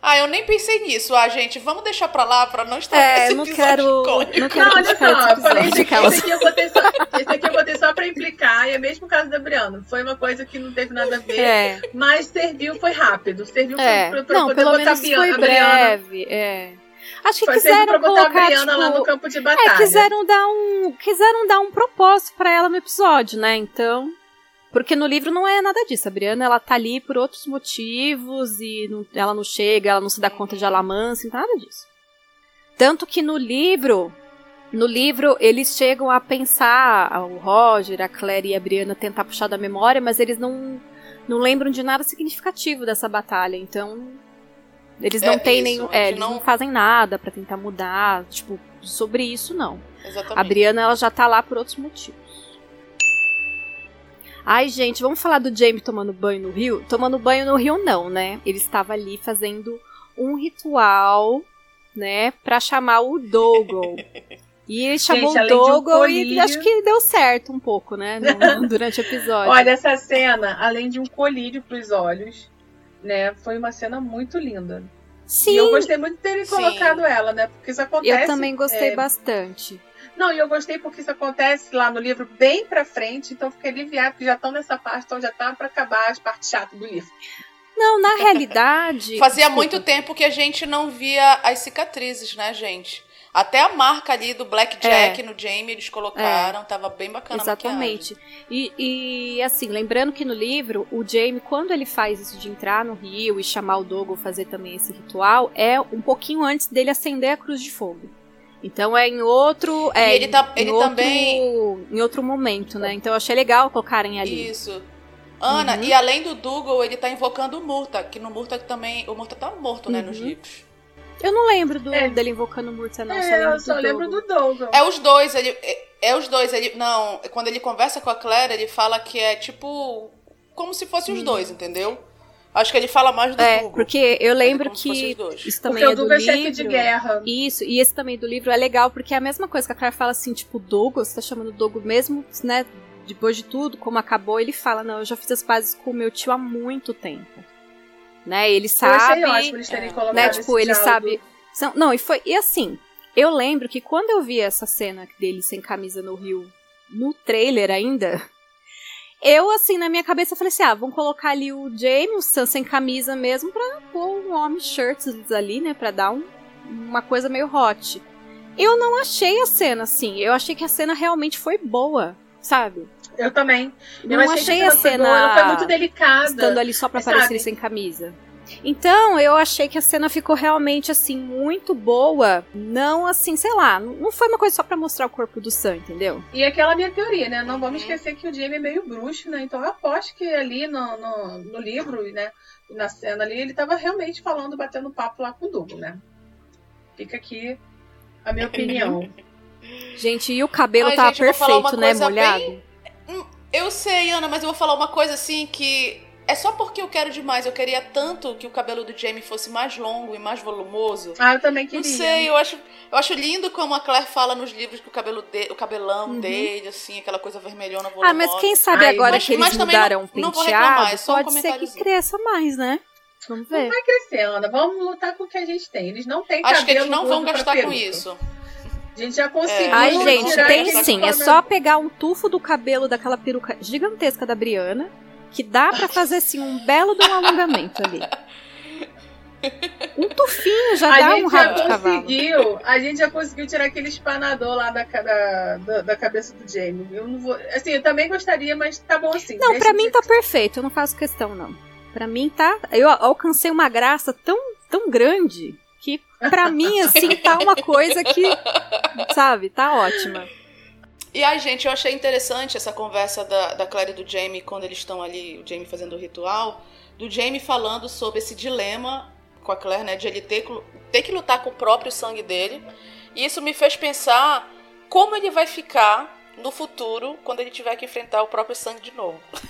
Ah, eu nem pensei nisso. Ah, gente, vamos deixar pra lá pra não estar É, esse não quero, não quero Não, olha só, esse eu falei esse, esse aqui eu botei só, esse aqui eu botei só pra implicar, e é mesmo o caso da Briana. Foi uma coisa que não teve nada a ver, É, mas serviu, foi rápido. Serviu é. pra, pra Não, poder pelo botar menos a Bia- foi a Briana. breve, é. Acho que Foi quiseram pra botar a colocar, Briana lá no tipo... campo de batalha. É, quiseram dar um, quiseram dar um propósito pra ela no episódio, né? Então, porque no livro não é nada disso. A Briana, ela tá ali por outros motivos e não- ela não chega, ela não se dá conta de Alamance, não nada disso. Tanto que no livro, no livro eles chegam a pensar, o Roger, a Claire e a Briana tentar puxar da memória, mas eles não não lembram de nada significativo dessa batalha. Então, eles não É têm isso, nenhum, é, gente eles não... não- fazem nada pra tentar mudar, tipo, sobre isso não. Exatamente. A Briana, ela já tá lá por outros motivos. Ai, gente, vamos falar do Jamie tomando banho no rio? Tomando banho no rio não, né? Ele estava ali fazendo um ritual, né, pra chamar o Dougal. E ele chamou além o de um Dougal e colírio- acho que deu certo um pouco, né, no- *laughs* durante o episódio. Olha, essa cena, além de um colírio pros olhos, né, foi uma cena muito linda. Sim, E eu gostei muito de terem Sim. colocado ela, né? Porque isso acontece. eu também gostei é, bastante. Não, e eu gostei porque isso acontece lá no livro bem pra frente, então fiquei aliviada, porque já estão nessa parte, então já tá pra acabar as partes chatas do livro. Não, na realidade... *laughs* Fazia muito tempo que a gente não via as cicatrizes, né, gente? Até a marca ali do Blackjack é. no Jamie eles colocaram, é. tava bem bacana Exatamente. E, e, assim, lembrando que no livro, o Jamie, quando ele faz isso de entrar no rio e chamar o Dogo fazer também esse ritual, é um pouquinho antes dele acender a cruz de fogo. Então é em outro. É, e ele, tá, ele em outro, também. Em outro momento, né? Então eu achei legal colocarem ali. Isso. Ana, uhum. e além do Dougal, ele tá invocando o Murta, que no Murta também. O Murta tá morto, né, nos uhum. livros. Eu não lembro do, é. dele invocando o Murta, não. É, só eu só do lembro do Dougal. É os dois, ele. É, é, os dois, ele. Não, quando ele conversa com a Claire, ele fala que é tipo. Como se fossem os uhum. dois, entendeu? Acho que ele fala mais do é, Google. Porque eu lembro que isso também porque é do é livro. de guerra. Isso, e esse também do livro é legal porque é a mesma coisa que a Claire fala assim, tipo, Douglas, você tá chamando Douglas mesmo, né? Depois de tudo, como acabou, ele fala, não, eu já fiz as pazes com o meu tio há muito tempo. Né? Ele sabe. Eu achei eles terem colocado né? Tipo, ele diálogo. sabe. Não, e foi. E assim, eu lembro que quando eu vi essa cena dele sem camisa no rio, no trailer ainda, eu, assim, na minha cabeça, falei assim: ah, vamos colocar ali o Jamie, o Sam sem camisa mesmo, pra pôr um homem shirts ali, né? Pra dar um, uma coisa meio hot. Eu não achei a cena assim. Eu achei que a cena realmente foi boa, sabe? Eu também. Eu não achei, achei a cena. Foi muito delicada. Estando ali só pra aparecer sem camisa. Então, eu achei que a cena ficou realmente, assim, muito boa. Não, assim, sei lá, não foi uma coisa só para mostrar o corpo do Sam, entendeu? E aquela minha teoria, né? Não vamos esquecer que o Jamie é meio bruxo, né? Então eu aposto que ali no, no, no livro, né? Na cena ali, ele tava realmente falando, batendo papo lá com o Dugo, né? Fica aqui a minha opinião. Gente, e o cabelo Ai, tava gente, perfeito, né? Molhado. Bem... Eu sei, Ana, mas eu vou falar uma coisa assim que é só porque eu quero demais. Eu queria tanto que o cabelo do Jamie fosse mais longo e mais volumoso. Ah, eu também queria. Não sei, eu acho, eu acho lindo como a Claire fala nos livros que o cabelo de, o cabelão uhum. dele, assim, aquela coisa vermelhona volumosa. Ah, mas quem sabe Ai, agora mas, que eles mudaram o penteado, reclamar, é pode um ser que cresça mais, né? Vamos ver. Não vai crescer, Ana. Vamos lutar com o que a gente tem. Eles não têm cabelo Acho que eles não vão gastar com isso. A gente já conseguiu. É. Ai, gente, tem sim. É só pegar um tufo do cabelo daquela peruca gigantesca da Briana que dá para fazer assim um belo de um alongamento ali. Um tufinho já a dá um rabo de cavalo. A gente já conseguiu tirar aquele espanador lá da, da, da, cabeça do Jamie. Eu não vou, assim, eu também gostaria, mas tá bom assim. Não, para mim tá perfeito, eu não faço questão não. Para mim tá, eu alcancei uma graça tão tão grande que para mim assim tá uma coisa que, sabe, tá ótima. E aí, gente, eu achei interessante essa conversa da, da Claire e do Jamie quando eles estão ali, o Jamie fazendo o ritual, do Jamie falando sobre esse dilema com a Claire, né, de ele ter, ter que lutar com o próprio sangue dele. E isso me fez pensar como ele vai ficar no futuro quando ele tiver que enfrentar o próprio sangue de novo. *laughs*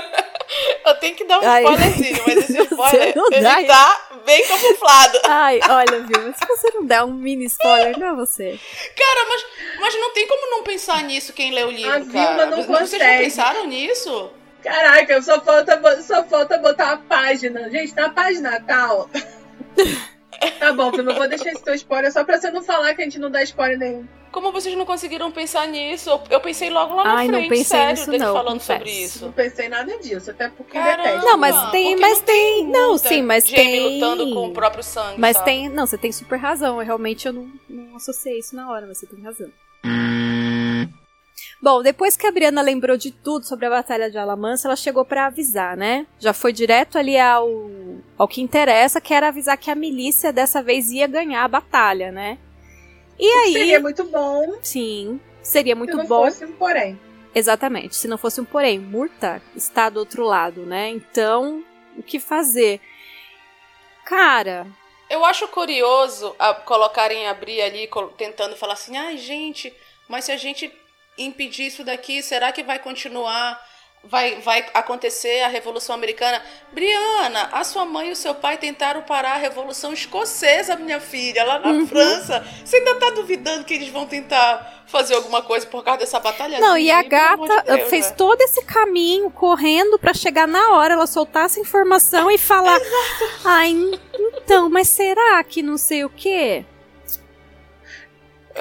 *laughs* Eu tenho que dar um Ai. spoilerzinho, *laughs* mas esse spoiler ele tá bem camuflado. Ai, *laughs* olha, viu? Se você não der um mini spoiler, não é você. Cara, mas, mas não tem como não pensar nisso quem lê o livro, a cara. Não Vocês consegue. não pensaram nisso? Caraca, só falta, só falta botar a página. Gente, na página tal. Tá bom, eu não vou deixar esse teu spoiler só pra você não falar que a gente não dá spoiler nenhum. Como vocês não conseguiram pensar nisso? Eu pensei logo lá na Ai, frente, não pensei sério, nisso, dele não, falando confesso. sobre isso. Não pensei nada disso, até porque Caramba, detesto. Não, mas tem, mas não tem, tem não, sim, mas tem. lutando com o próprio sangue. Mas sabe? tem, não, você tem super razão. Eu realmente eu não, não associei isso na hora, mas você tem razão. Bom, depois que a Briana lembrou de tudo sobre a Batalha de Alamansa, ela chegou para avisar, né? Já foi direto ali ao, ao que interessa, que era avisar que a milícia dessa vez ia ganhar a batalha, né? E aí. Seria muito bom. Sim, seria muito se não bom. Fosse um porém. Exatamente, se não fosse um porém. Murta está do outro lado, né? Então, o que fazer? Cara, Eu acho curioso a, colocarem abrir ali, tentando falar assim, ai gente, mas se a gente impedir isso daqui, será que vai continuar? Vai, vai acontecer a Revolução Americana? Briana, a sua mãe e o seu pai tentaram parar a Revolução Escocesa, minha filha, lá na Uhum. França. Você ainda tá duvidando que eles vão tentar fazer alguma coisa por causa dessa batalha? Não, e a gata fez todo esse caminho correndo pra chegar na hora, ela soltar essa informação e falar: *laughs* Ai, então, mas será que não sei o quê?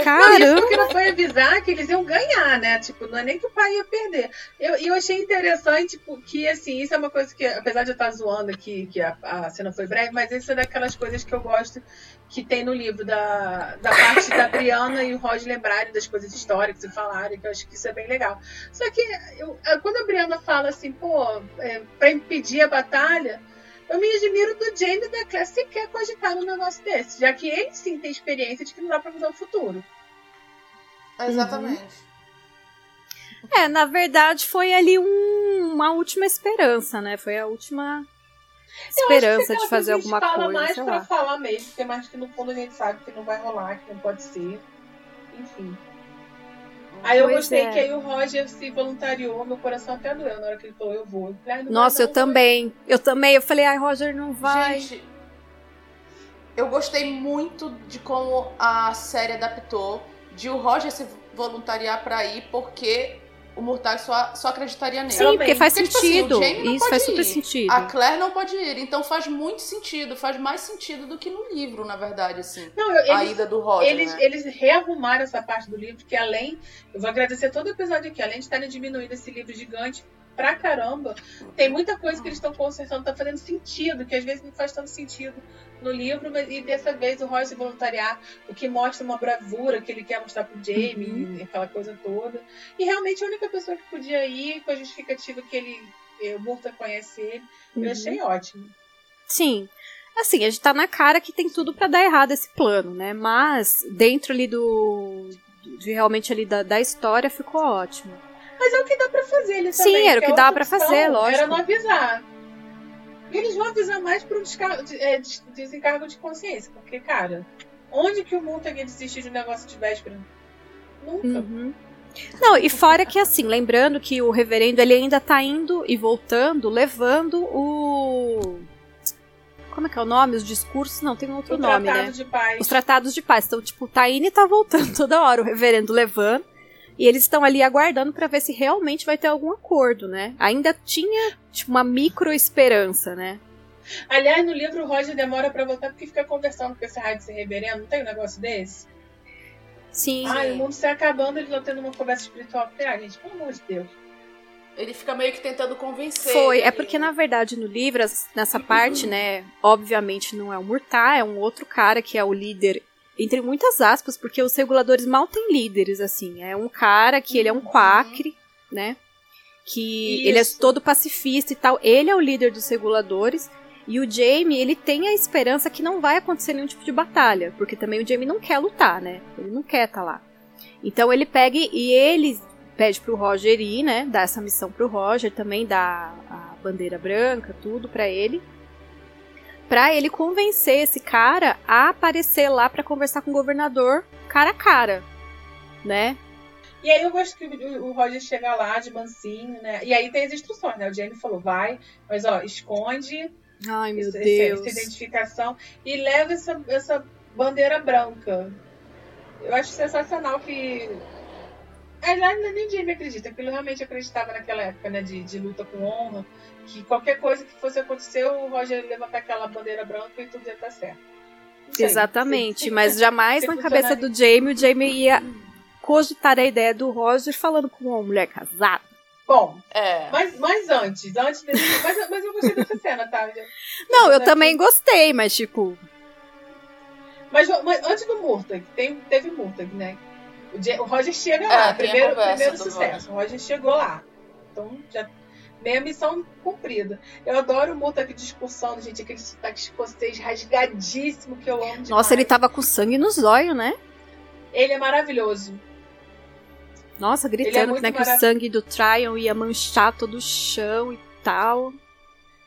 Caramba! Porque não foi avisar que eles iam ganhar, né? Tipo, não é nem que o pai ia perder. Eu, eu achei interessante, tipo, que assim, isso é uma coisa que, apesar de eu estar zoando aqui, que a, a cena foi breve, mas isso é daquelas coisas que eu gosto que tem no livro, da, da parte da Brianna e o Roger lembrarem das coisas históricas e falarem, que eu acho que isso é bem legal. Só que eu, quando a Brianna fala assim, pô, é, pra impedir a batalha. Eu me admiro do Jamie da Claire sequer cogitar um negócio desse, já que ele sim tem experiência de que não dá pra mudar o futuro. Exatamente. É, na verdade foi ali um- uma última esperança, né? Foi a última esperança de fazer coisa alguma a gente fala coisa, mais pra lá. falar mesmo, porque mais que no fundo a gente sabe que não vai rolar, que não pode ser. Enfim. Aí eu Pois gostei é. que aí o Roger se voluntariou, meu coração até doeu na hora que ele falou, eu vou. Eu falei, "Ai, não Nossa, vai eu também. Eu também. Eu falei, ai, Roger, não vai. Gente, eu gostei muito de como a série adaptou, de o Roger se voluntariar pra ir, porque o Murtag só, só acreditaria nele. Sim, também. porque faz Porque, tipo assim, sentido. o Jamie não Isso faz super ir. sentido. A Claire não pode ir, então faz muito sentido, faz mais sentido do que no livro, na verdade, assim. Não, eu- a eles, ida do Roger, eles, né? eles rearrumaram essa parte do livro, que além. Eu vou agradecer todo o episódio aqui, além de estarem diminuindo esse livro gigante pra caramba, tem muita coisa que eles estão consertando, tá fazendo sentido, que às vezes não faz tanto sentido no livro, mas e dessa vez o Roy se voluntariar, o que mostra uma bravura que ele quer mostrar pro Jamie, Uhum. aquela coisa toda. E realmente a única pessoa que podia ir, com a justificativa que ele. eh, O Murta conhece ele, eu Uhum. achei ótimo. Sim. Assim, a gente tá na cara que tem tudo pra dar errado esse plano, né? Mas dentro ali do. De realmente ali da, da história ficou ótimo. Mas é o que dá pra fazer ele Sim, também. era o que que dava outra pra fazer, lógico. Era não avisar. Eles vão avisar mais pro é, des- desencargo de consciência. Porque, cara, onde que o ia desistir de um negócio de véspera? Nunca. Uhum. Não, e fora que assim, lembrando que o reverendo ele ainda tá indo e voltando, levando o. Como é que é o nome? Os discursos? Não, tem um outro o nome, tratado né? de paz. Os tratados de paz. Então, tipo, tá indo e tá voltando *laughs* toda hora, o reverendo levando. E eles estão ali aguardando pra ver se realmente vai ter algum acordo, né? Ainda tinha, tipo, uma micro esperança, né? Aliás, no livro o Roger demora pra voltar porque fica conversando com esse rádio reverendo. Não tem um negócio desse? Sim. Ai, o mundo se acabando, ele não tendo uma conversa espiritual. Ah, gente, pelo amor de Deus. Ele fica meio que tentando convencer. Foi, é porque na verdade no livro, nessa parte, né, obviamente não é o Murtar, é um outro cara que é o líder, entre muitas aspas, porque os reguladores mal têm líderes, assim. É um cara que ele é um quacre, né, que ele é Isso. todo pacifista e tal. Ele é o líder dos reguladores. E o Jamie, ele tem a esperança que não vai acontecer nenhum tipo de batalha, porque também o Jamie não quer lutar, né? Ele não quer estar lá. Então ele pega e- ele pede pro Roger ir, né? Dá essa missão pro Roger, também dá a bandeira branca, tudo pra ele. Pra ele convencer esse cara a aparecer lá pra conversar com o governador cara a cara, né? E aí eu gosto que o, Roger chega lá de mansinho, né? E aí tem as instruções, né? O Jamie falou, vai, mas ó, esconde Ai, meu esse- Deus. essa identificação e leva essa, essa bandeira branca. Eu acho sensacional que. Aliás, nem Jamie acredita, porque ele realmente acreditava naquela época, né? De, de luta com honra, que qualquer coisa que fosse acontecer, o Roger ia levantar aquela bandeira branca e tudo ia estar certo. Sei, Exatamente, se- mas jamais na cabeça do Jamie, o Jamie ia cogitar a ideia do Roger falando com uma mulher casada. Bom, É. mas, mas antes, antes desse. Mas, mas eu gostei dessa cena, tá? *laughs* Não, eu também gostei, mas tipo, Mas, mas antes do Murtag, tem, teve Murtag, né? O, Roger chega É, lá, a primeiro, primeiro sucesso. O Roger chegou lá. Então, já meia missão cumprida. Eu adoro o Murtag discursando, gente, aquele sotaque escocês rasgadíssimo que eu amo demais. nossa, ele tava com sangue nos olhos, né? Ele é maravilhoso. Nossa, é gritando muito né, que o sangue do Tryon ia manchar todo o chão e tal.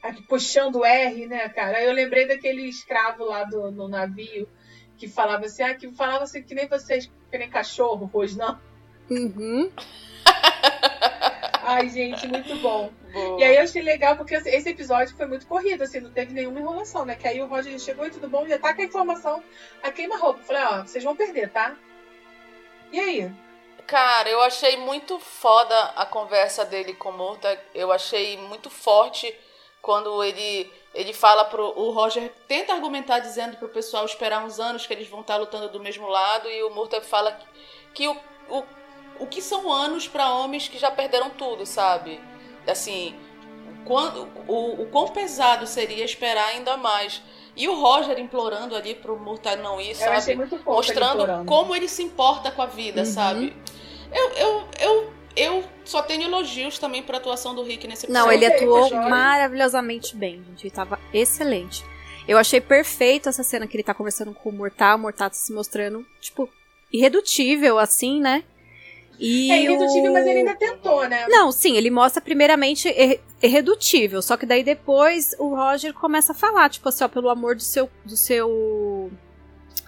Aqui, puxando o R, né, cara? Aí eu lembrei daquele escravo lá do, no navio que falava assim, ah, que falava assim que nem vocês, que nem cachorro, pois não? Uhum. Ai, gente, muito bom. Boa. E aí eu achei legal porque esse- esse episódio foi muito corrido, assim, não teve nenhuma enrolação, né? Que aí o Roger chegou e tudo bom, já tá com a informação a queima-roupa. Falei, ó, vocês vão perder, tá? E aí? Cara, eu achei muito foda a conversa dele com o Murta. Eu achei muito forte quando ele ele fala pro. O Roger tenta argumentar dizendo pro pessoal esperar uns anos que eles vão estar lutando do mesmo lado, e o Murta fala que, que o, o, o que são anos para homens que já perderam tudo, sabe? Assim, quando, o, o quão pesado seria esperar ainda mais. E o Roger implorando ali pro Murta não ir, sabe? ele Mostrando implorando. como ele se importa com a vida, Uhum. sabe? Eu, eu, eu, eu só tenho elogios também pra atuação do Rick nesse episódio. Não, ele atuou maravilhosamente bem, gente. Ele tava excelente. Eu achei perfeito essa cena que ele tá conversando com o Mortal, o Mortal tá se mostrando, tipo, irredutível, assim, né? E É irredutível, o- mas ele ainda tentou, né? Não, sim, ele mostra primeiramente ir- irredutível, só que daí depois o Roger começa a falar, tipo assim, ó, pelo amor do seu. do seu.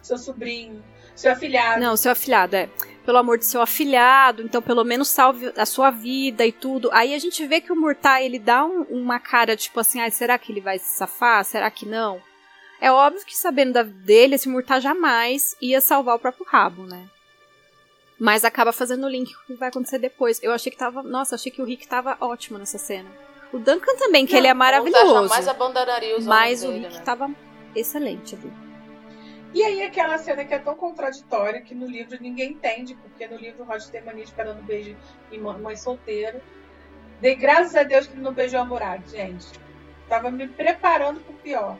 Seu sobrinho, seu afilhado. Não, seu afilhado, é. Pelo amor do seu afilhado, então pelo menos salve a sua vida e tudo. Aí a gente vê que o Murtai, ele dá um- uma cara, tipo assim, ah, será que ele vai se safar? Será que não? É óbvio que sabendo da dele, esse Murtai jamais ia salvar o próprio rabo, né? Mas acaba fazendo o link com o que vai acontecer depois. Eu achei que tava. Nossa, achei que o Rick tava ótimo nessa cena. O Duncan também, que Não, ele é maravilhoso. jamais abandonaria os Mas o homens Rick dele, né? tava excelente ali. E aí aquela cena que é tão contraditória que no livro ninguém entende, porque no livro o Roger tem mania esperando beijo em mã- mãe solteira. Dei graças a Deus que ele não beijou a Murad, gente. Tava me preparando pro pior.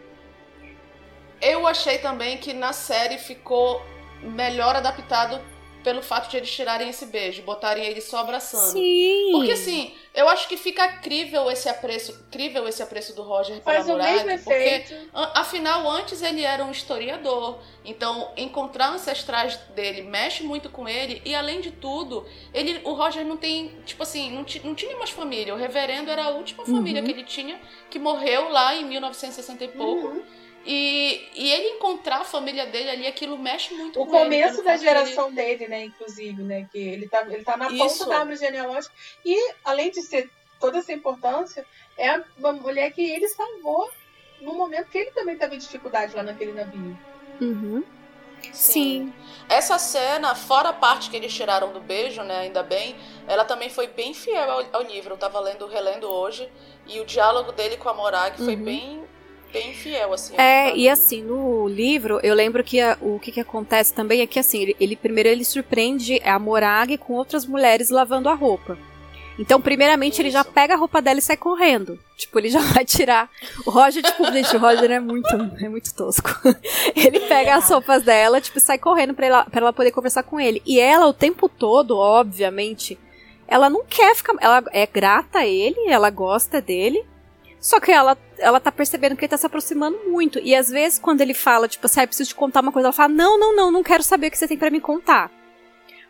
Eu achei também que na série ficou melhor adaptado pelo fato de eles tirarem esse beijo, botarem ele só abraçando. Sim. Porque assim, eu acho que fica crível esse apreço, crível esse apreço do Roger Faz o Murad, mesmo porque efeito. afinal antes ele era um historiador, então encontrar ancestrais dele mexe muito com ele e além de tudo, ele, o Roger não tem, tipo assim, não, não tinha mais família. O reverendo era a última família Uhum. que ele tinha, que morreu lá em 1960 e pouco. Uhum. E, e ele encontrar a família dele ali, aquilo mexe muito O com ele. começo da geração dele, né, inclusive, né? Que ele tá, ele tá na Isso. ponta da árvore genealógica. E, além de ser toda essa importância, é uma mulher que ele salvou no momento que ele também tava em dificuldade lá naquele navio. Uhum. Sim. Sim. Essa cena, fora a parte que eles tiraram do beijo, né? Ainda bem, ela também foi bem fiel ao, ao livro. Eu tava lendo, relendo hoje. E o diálogo dele com a Morag foi Uhum. bem, bem fiel, assim. É, e assim, no livro, eu lembro que a- o que, que acontece também é que assim, ele, ele- primeiro ele surpreende a Morag com outras mulheres lavando a roupa. Então, primeiramente, ele já Isso. pega a roupa dela e sai correndo. Tipo, ele já vai tirar. O Roger, tipo, *laughs* gente, o Roger é muito, é muito tosco. *laughs* Ele pega as roupas dela, tipo, e sai correndo pra ela, pra ela poder conversar com ele. E ela, o tempo todo, obviamente, ela não quer ficar. Ela é grata a ele, ela gosta dele. Só que ela, ela tá percebendo que ele tá se aproximando muito. E às vezes, quando ele fala, tipo assim, ah, preciso te contar uma coisa, ela fala, não, não, não, não quero saber o que você tem pra me contar.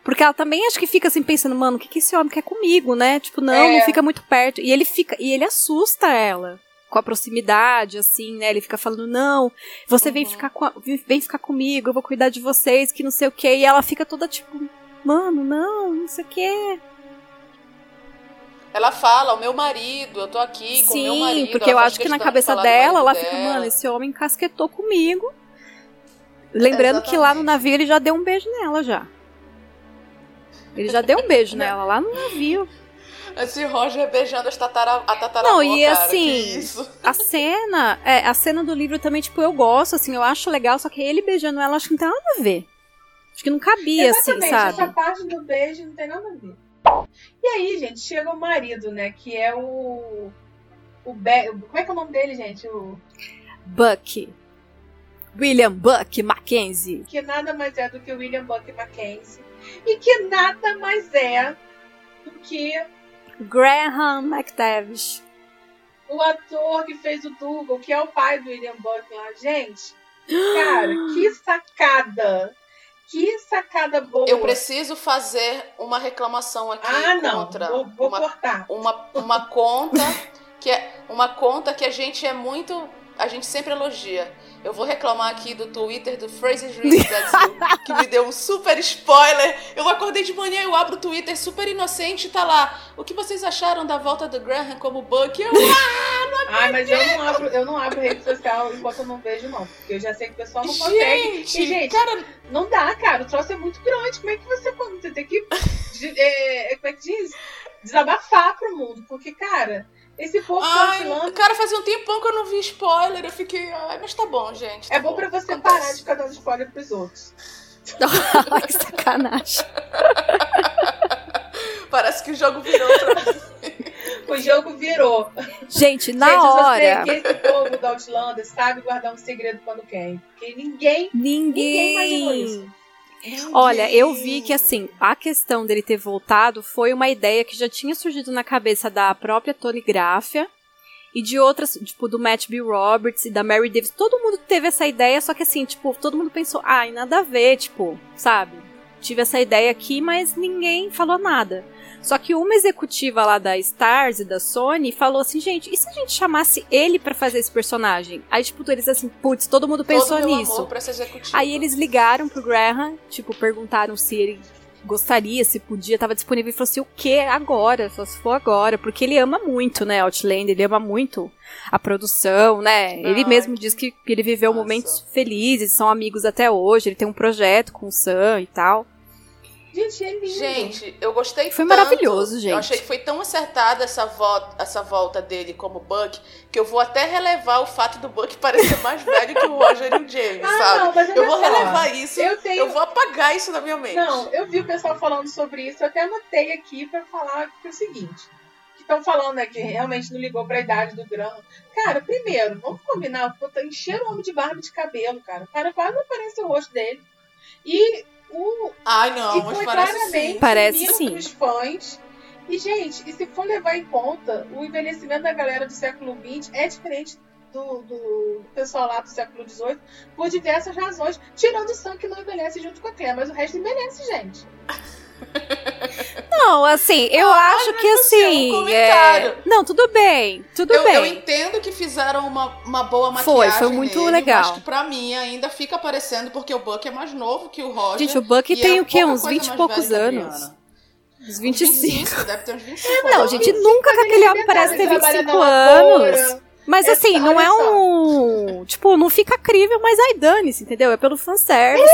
Porque ela também acho que fica assim pensando, mano, o que, que esse homem quer comigo, né? Tipo, não, É. não fica muito perto. E ele fica, e ele assusta ela com a proximidade, assim, né? Ele fica falando, não, você vem Uhum. ficar com a- vem vem ficar comigo, eu vou cuidar de vocês, que não sei o quê. E ela fica toda tipo, mano, não, não sei o quê. Ela fala, o meu marido, eu tô aqui com o meu Sim, marido. porque ela eu acho que na de cabeça dela, ela fica, mano, esse homem casquetou comigo. Lembrando que lá no Exatamente. navio ele já deu um beijo nela já. Ele já deu um beijo *laughs* nela lá no navio. Esse Roger beijando as tatara, a tataravó, Não, e cara, assim? *laughs* A cena, é, a cena do livro também, tipo, eu gosto, assim, eu acho legal, só que ele beijando ela, acho que não tem nada a ver. Acho que não cabia, assim, Exatamente, sabe? essa parte do beijo não tem nada a ver. E aí, gente, chega o marido, né? Que é o. O Be... Como é que é o nome dele, gente? O... Buck. William Buck Mackenzie. Que nada mais é do que William Buck Mackenzie. E que nada mais é do que Graham McTavish. o ator que fez o Dougal, que é o pai do William Buck lá. Gente, *gasps* cara, que sacada! Que sacada boa! Eu preciso fazer uma reclamação aqui Ah, não, contra vou, vou uma cortar. uma, uma conta que é uma conta que a gente é muito a gente sempre elogia. Eu vou reclamar aqui do Twitter do Read Brasil, *laughs* que me deu um super spoiler. Eu acordei de manhã, eu abro o Twitter super inocente e tá lá. O que vocês acharam da volta do Graham como Buck? Eu, *laughs* Ai, mas eu não abro, eu não abro rede social enquanto eu não vejo, não. Porque eu já sei que o pessoal não consegue. gente, E, gente, cara, não dá, cara. O troço é muito grande. Como é que você, você tem que. de- é, como é que diz? Desabafar pro mundo. Porque, cara, Esse povo Ai, vacilando. cara, fazia um tempão que eu não vi spoiler. Eu fiquei, ai, mas tá bom, gente. tá É bom pra você acontece. parar de ficar dando spoiler pros outros. *laughs* que sacanagem. *laughs* Parece que o jogo virou outra *laughs* O jogo virou. Gente, na Gente, hora. que esse povo do Outlander sabe guardar um segredo quando quer. Porque ninguém. Ninguém imaginou Ninguém. isso. Olha, eu vi que assim, a questão dele ter voltado foi uma ideia que já tinha surgido na cabeça da própria Tony Graffia e de outras, tipo, do Matt B. Roberts e da Mary Davis. Todo mundo teve essa ideia, só que assim, tipo, todo mundo pensou, ai, nada a ver, tipo, sabe? Tive essa ideia aqui, mas ninguém falou nada. Só que uma executiva lá da Stars e da Sony falou assim, gente, e se a gente chamasse ele pra fazer esse personagem? Aí, tipo, eles assim, putz, todo mundo pensou Todo nisso. Aí eles ligaram pro Graham, tipo, perguntaram se ele gostaria, se podia, tava disponível e falou assim, o que agora? Só se for agora, porque ele ama muito, né, Outlander, ele ama muito a produção, né? ele mesmo que diz que ele viveu massa. momentos felizes, são amigos até hoje, ele tem um projeto com o Sam e tal. Gente, é lindo. Gente, eu gostei Foi tanto. maravilhoso, gente. Eu achei que foi tão acertada essa volta, essa volta dele como Buck que eu vou até relevar o fato do Buck parecer mais velho que o Roger e o James, *laughs* Ah, sabe? não, mas olha eu vou só. relevar isso. Eu Eu, tenho. vou apagar isso da minha mente. Não, eu vi o pessoal falando sobre isso, eu até anotei aqui pra falar que é o seguinte. Que estão falando, né, que realmente não ligou pra idade do grão. Cara, primeiro, vamos combinar, puta, encheram o homem de barba de cabelo, cara. O cara quase não aparece o rosto dele. E o. Ai, não, e mas parece claramente sim. Parece sim. pros fãs. E, gente, e se for levar em conta, o envelhecimento da galera do século XX é diferente do, do pessoal lá do século XVIII por diversas razões, tirando o Sam que não envelhece junto com a Claire, mas o resto envelhece, gente. *laughs* Não, assim, eu Ah, acho que assim, um é... Não, tudo bem, tudo Eu, bem. eu entendo que fizeram uma, uma boa Foi, maquiagem foi muito nele, legal. Mas que pra mim ainda fica aparecendo porque o Buck é mais novo que o Roger. Gente, o Buck tem é o quê? Uns coisa 20 e poucos anos. Uns 25. deve ter uns 25 Não, anos. gente, nunca que aquele homem parece ter Ele trabalha 25 na anos. lavoura. Mas É, assim, não é só. um. Tipo, não fica crível, mas ai, dane-se, entendeu? É pelo fanservice.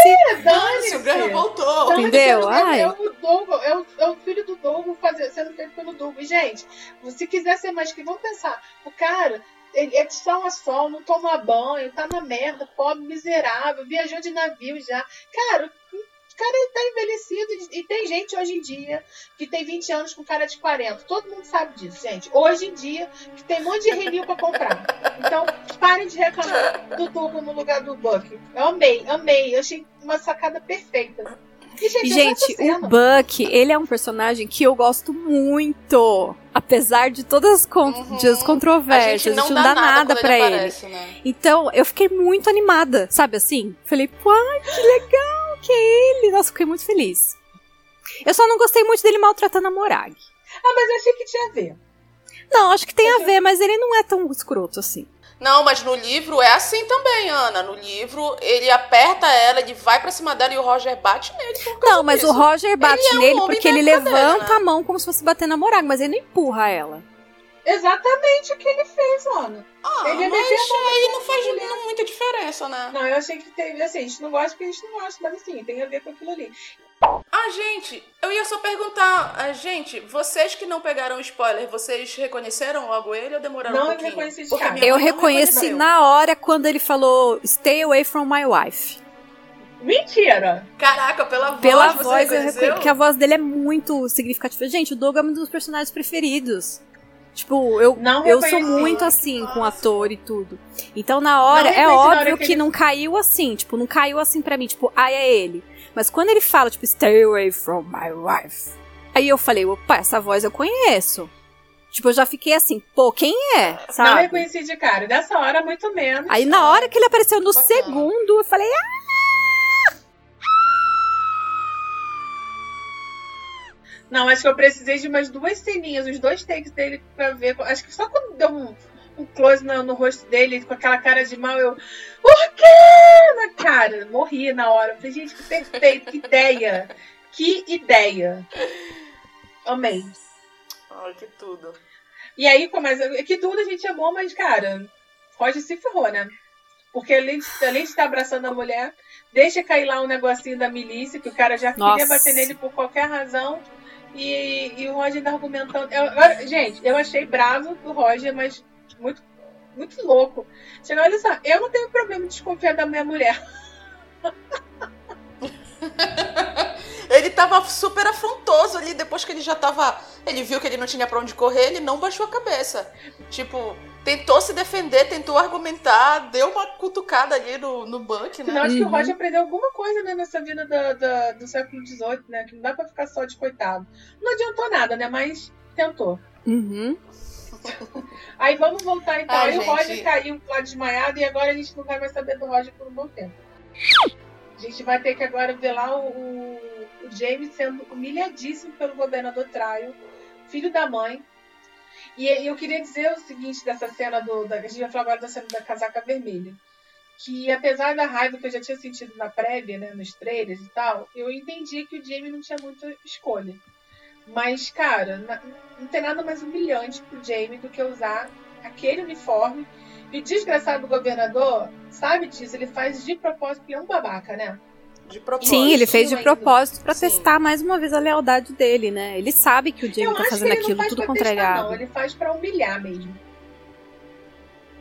Dane-se, o Graham voltou. Dane-se, Entendeu? É, Ai. é o é o, é o filho do Douglas fazer, sendo feito pelo Douglas. Gente, se quiser ser mais que vamos pensar, o cara, ele é de sol a sol, não toma banho, tá na merda, pobre, miserável, viajou de navio já. Cara, o cara tá envelhecido e, tem gente hoje em dia que tem 20 anos com cara de 40. Todo mundo sabe disso, gente. Hoje em dia, que tem um monte de renil pra comprar. Então, parem de reclamar do Douglas no lugar do Buck. Eu amei, amei. Eu achei uma sacada perfeita. E, gente, gente, o Buck, ele é um personagem que eu gosto muito. Apesar de todas as, con Uhum. as A controvérsias, gente não a gente dá não dá nada quando pra ele. aparece, né? Então, eu fiquei muito animada, sabe assim? Falei, ai, que legal que é ele. Nossa, fiquei muito feliz. Eu só não gostei muito dele maltratando a Morag. Ah, mas eu achei que tinha a ver. Não, acho que tem a ver, mas ele não é tão escroto assim. Não, mas no livro é assim também, Ana. No livro, ele aperta ela, ele vai pra cima dela e o Roger bate nele. Não, mas disso. o Roger bate Ele é um nele porque ele levanta né? a mão como se fosse bater na Morag, mas ele não empurra ela. Exatamente o que ele fez, Ana. Ah, ele é mas aí não faz mulher. não- muita diferença, né? Não, eu achei que teve, assim, a gente não gosta porque a gente não gosta, mas assim, tem a ver com aquilo ali. Ah, gente, eu ia só perguntar, ah, gente, vocês que não pegaram spoiler, vocês reconheceram logo ele ou demoraram Não, um eu pouquinho? reconheci de cara. Eu reconheci na hora quando ele falou Stay away from my wife. Mentira! Caraca, pela voz Pela você voz eu reconheceu? reconheci, porque a voz dele é muito significativa. Gente, o Doug é um dos personagens preferidos. Tipo, eu, Não eu sou muito assim com ator e tudo. Então, na hora, Não é na hora óbvio que que ele- não caiu assim. Tipo, não caiu assim pra mim, tipo, ai, é ele. Mas quando ele fala, tipo, stay away from my wife. Aí eu falei, opa, essa voz eu conheço. Tipo, eu já fiquei assim, pô, quem é? Não Sabe? reconheci de cara. Dessa hora, muito menos. Aí na hora que ele apareceu no Bacana. segundo, eu falei, ah! Não, acho que eu precisei de umas duas ceninhas, os dois takes dele pra ver. Acho que só quando deu um, um close no, no rosto dele, com aquela cara de mal, eu. Por quê? Na cara. Morri na hora. Falei, gente, que perfeito, que ideia. Que ideia. Amei. Ai, que tudo. E aí, mas, que tudo a gente amou, mas, cara, Roger se ferrou, né? Porque além de, além de estar abraçando a mulher, deixa cair lá um negocinho da milícia, que o cara já Nossa. queria bater nele por qualquer razão. E, e o Roger ainda argumentando. Eu- eu- gente, eu achei bravo do Roger, mas muito, muito louco. Chega, olha só, eu não tenho problema de desconfiar da minha mulher. *laughs* Ele tava super afrontoso ali, depois que ele já tava. Ele viu que ele não tinha pra onde correr, ele não baixou a cabeça. Tipo, tentou se defender, tentou argumentar, deu uma cutucada ali no, no Buck, Eu né? acho que o Uhum. Roger aprendeu alguma coisa né, nessa vida da- da- do século XVIII, né? Que não dá pra ficar só de coitado. Não adiantou nada, né? Mas tentou. Uhum. *laughs* Aí vamos voltar então. Ai, Aí o gente. Roger caiu lá desmaiado e agora a gente não vai mais saber do Roger por um bom tempo. A gente vai ter que agora ver lá o, o, o James sendo humilhadíssimo pelo governador Traio, filho da mãe. E, e eu queria dizer o seguinte dessa cena do. Da, a gente vai falar agora da cena da casaca vermelha. Que apesar da raiva que eu já tinha sentido na prévia, né, nos trailers e tal, eu entendi que o Jamie não tinha muita escolha. Mas, cara, na- não tem nada mais humilhante pro Jamie do que usar aquele uniforme. E o desgraçado do governador sabe disso, ele faz de propósito, porque é um babaca, né? De propósito. Sim, ele fez de ainda. propósito pra Sim. testar mais uma vez a lealdade dele, né? Ele sabe que o Jamie tá fazendo aquilo faz tudo pra testar, contrariado. não. Ele faz pra humilhar mesmo.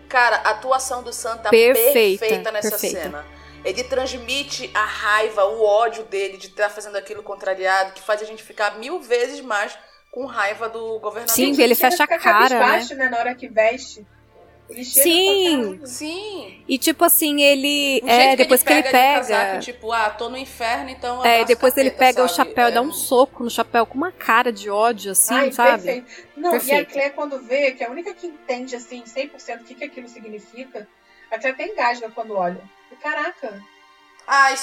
Cara, a atuação do Sam tá Perfeita, perfeita, nessa perfeita. cena. Ele transmite a raiva, o ódio dele de estar fazendo aquilo contrariado, que faz a gente ficar mil vezes mais com raiva do governador. Sim, ele fecha a cara, cabisbaixo, né? Na hora que veste. Ele chega Sim. Sim. E tipo assim, ele. O É, jeito depois que ele de pega. casaco, tipo, ah, tô no inferno, então. É, depois ele capeta, pega o sabe? chapéu e É. dá um soco no chapéu com uma cara de ódio, assim, Ai, sabe? perfeito. Não, e Perfeito. a Claire, quando vê, que é a única que entende, assim, 100% o que, que aquilo significa, a Claire até engasga quando olha. Caraca. Ai,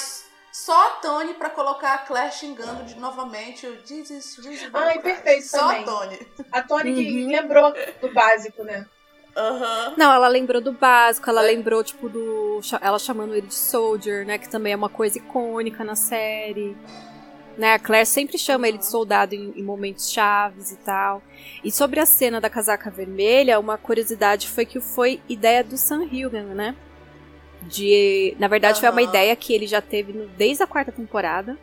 só a Tony pra colocar a Claire xingando de novamente o Jesus, Jesus. Ai, perfeito Só também. a Tony. A Tony que Uhum. lembrou do básico, né? Aham. Não, ela lembrou do básico, ela É. lembrou, tipo, do. Ela chamando ele de Soldier, né? Que também é uma coisa icônica na série. Né, a Claire sempre chama ele de soldado em, em momentos chaves e tal. E sobre a cena da casaca vermelha, uma curiosidade foi que foi ideia do Sam Hilgen, né? De, na verdade, foi uma ideia que ele já teve no- desde a quarta temporada.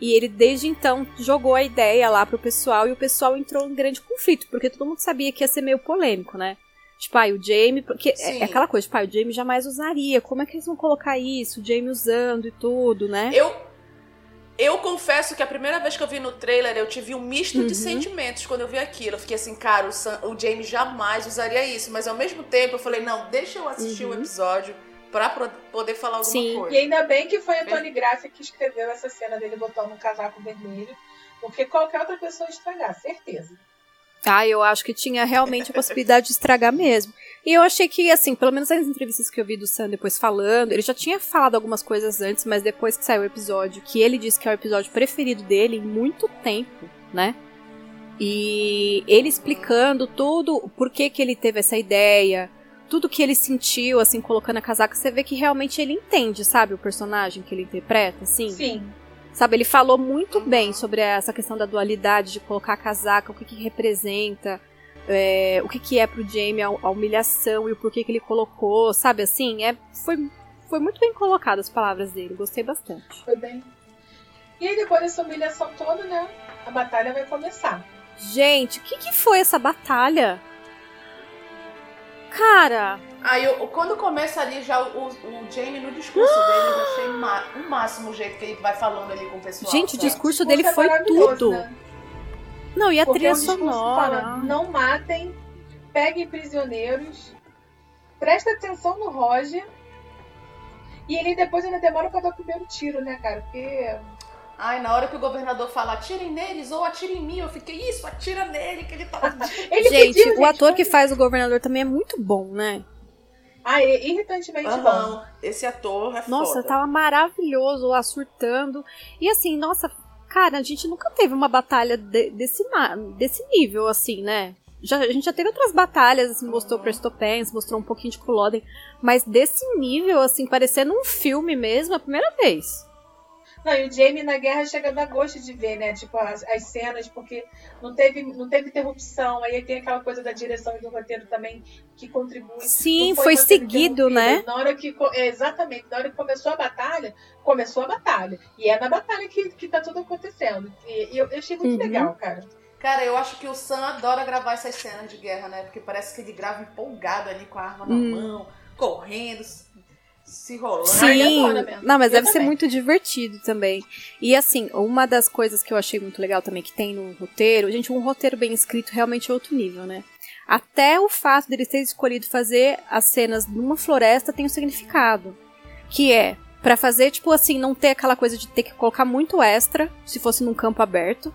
E ele, desde então, jogou a ideia lá pro pessoal e o pessoal entrou em grande conflito, porque todo mundo sabia que ia ser meio polêmico, né? Tipo, aí o Jamie. Porque é, Sim. é aquela coisa, tipo, ah, o Jamie jamais usaria. Como é que eles vão colocar isso? O Jamie usando e tudo, né? Eu, eu confesso que a primeira vez que eu vi no trailer, eu tive um misto Uhum. de sentimentos quando eu vi aquilo. Eu fiquei assim, cara, o, Sam, o Jamie jamais usaria isso. Mas ao mesmo tempo eu falei, não, deixa eu assistir o Uhum. episódio pra poder falar alguma Sim. coisa. E ainda bem que foi a Tony Graça que escreveu essa cena dele botando um casaco vermelho. Porque qualquer outra pessoa ia estragar, certeza. Ah, eu acho que tinha realmente a possibilidade de estragar mesmo. E eu achei que, assim, pelo menos nas entrevistas que eu vi do Sam depois falando, ele já tinha falado algumas coisas antes, mas depois que saiu o episódio, que ele disse que é o episódio preferido dele em muito tempo, né? E ele explicando tudo, o porquê que ele teve essa ideia, tudo que ele sentiu, assim, colocando a casaca, você vê que realmente ele entende, sabe, o personagem que ele interpreta, assim. Sim. Sabe, ele falou muito Uhum. bem sobre essa questão da dualidade, de colocar a casaca, o que, que representa, é, o que, que é pro Jamie a, a humilhação e o porquê que ele colocou, sabe assim? É, foi, foi muito bem colocado as palavras dele, gostei bastante. Foi bem. E aí, depois dessa humilhação toda, né? A batalha vai começar. Gente, o que, que foi essa batalha? Cara, Aí eu, quando começa ali já o, o Jamie no discurso dele, eu achei ma- o máximo o jeito que ele vai falando ali com o pessoal. gente, o sabe? discurso dele foi tudo. né? Não, e a Porque é trilha um sonora. fala, não matem, peguem prisioneiros, presta atenção no Roger. E ele depois ainda demora pra dar o primeiro tiro, né, cara? Porque. Ai, na hora que o governador fala atirem neles ou atirem em mim, eu fiquei, isso, atira nele, que ele tá. *laughs* Ele Gente, pediu, o ator que faz o governador também é muito bom, né? Ah, é irritantemente bom. Aham, esse ator é Nossa, foda. tava maravilhoso lá surtando. E assim, nossa, cara, a gente nunca teve uma batalha de- desse, desse nível, assim, né? Já, a gente já teve outras batalhas, assim, mostrou Uhum. Prestopens, mostrou um pouquinho de Culloden, mas desse nível, assim, parecendo um filme mesmo, é a primeira vez. Não, e o Jamie na guerra chega a dar gosto de ver, né? Tipo, as, as cenas, porque não teve, não teve interrupção. Aí tem aquela coisa da direção e do roteiro também que contribui. Sim, foi roteiro seguido, interrompido. né? Na hora que. é, exatamente, na hora que começou a batalha, começou a batalha. E é na batalha que, que tá tudo acontecendo. E, e eu, eu achei muito Uhum. legal, cara. Cara, eu acho que o Sam adora gravar essas cenas de guerra, né? Porque parece que ele grava empolgado ali com a arma na Hum. mão, correndo, se- rolando. Sim, mesmo. não, mas Eu deve ser também. muito divertido também. E assim, uma das coisas que eu achei muito legal também que tem no roteiro, gente, um roteiro bem escrito realmente é outro nível, né? Até o fato deles terem escolhido fazer as cenas numa floresta tem um significado. Que é pra fazer, tipo assim, não ter aquela coisa de ter que colocar muito extra, se fosse num campo aberto.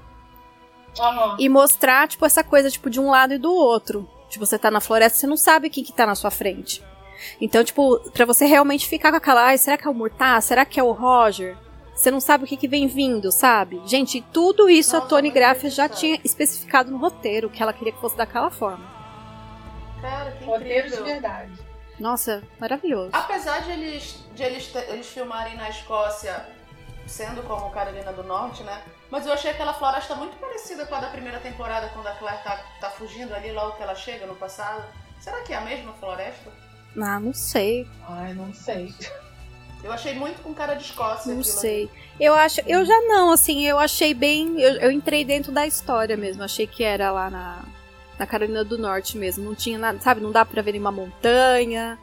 Aham. E mostrar, tipo, essa coisa, tipo, de um lado e do outro. Tipo, você tá na floresta, você não sabe quem que tá na sua frente. Então, tipo, pra você realmente ficar com aquela, ai, será que é o Murtar? Será que é o Roger? Você não sabe o que, que vem vindo, sabe? Gente, tudo isso a Nossa, Tony muito Graff já tinha especificado no roteiro, que ela queria que fosse daquela forma. Cara, que Roteiro de verdade. Nossa, maravilhoso. Apesar de eles, de eles, eles filmarem na Escócia, sendo como Carolina do Norte, né? Mas eu achei aquela floresta muito parecida com a da primeira temporada, quando a Claire tá, tá fugindo ali logo que ela chega no passado. Será que é a mesma floresta? Ah, não sei, Ai, não sei. Eu achei muito com cara de Escócia não sei. Eu acho, eu já não, assim, eu achei bem, eu, eu entrei dentro da história mesmo, achei que era lá na, na Carolina do Norte mesmo, não tinha nada, sabe, não dá pra ver nenhuma montanha,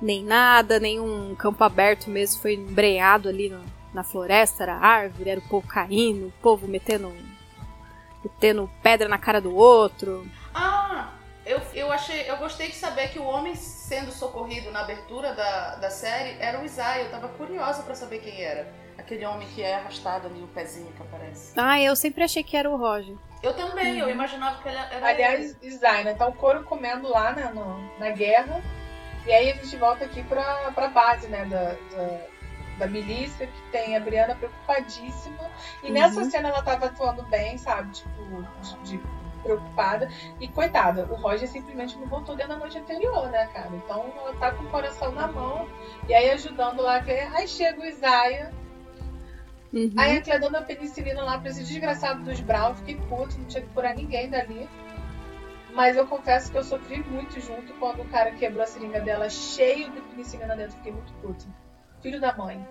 nem nada, nenhum campo aberto mesmo, foi embreado ali no- na floresta, era árvore, era o povo caindo, o povo metendo, metendo pedra na cara do outro. Ah, eu, eu achei, eu gostei de saber que o homem sendo socorrido na abertura da, da série era o Isaiah. Eu tava curiosa pra saber quem era. Aquele homem que é arrastado ali, o pezinho que aparece. Ah, eu sempre achei que era o Roger. Eu também, eu imaginava que ele era Aliás, Isai, né? Tá o couro comendo lá né, no- na guerra. E aí a gente volta aqui pra, pra base, né? Da, da, da milícia, que tem a Briana preocupadíssima. E Uhum. nessa cena ela tava atuando bem, sabe? Tipo, de, de preocupada. E coitada, o Roger simplesmente não voltou dentro da noite anterior, né, cara? Então ela tá com o coração na mão. E aí ajudando lá a ver. Aí chega o Isaiah. Uhum. Aí a Clé dando a penicilina lá pra esse desgraçado dos Brown, fiquei puto, não tinha que curar ninguém dali. Mas eu confesso que eu sofri muito junto quando o cara quebrou a seringa dela cheio de penicilina dentro, fiquei muito puto. Filho da mãe.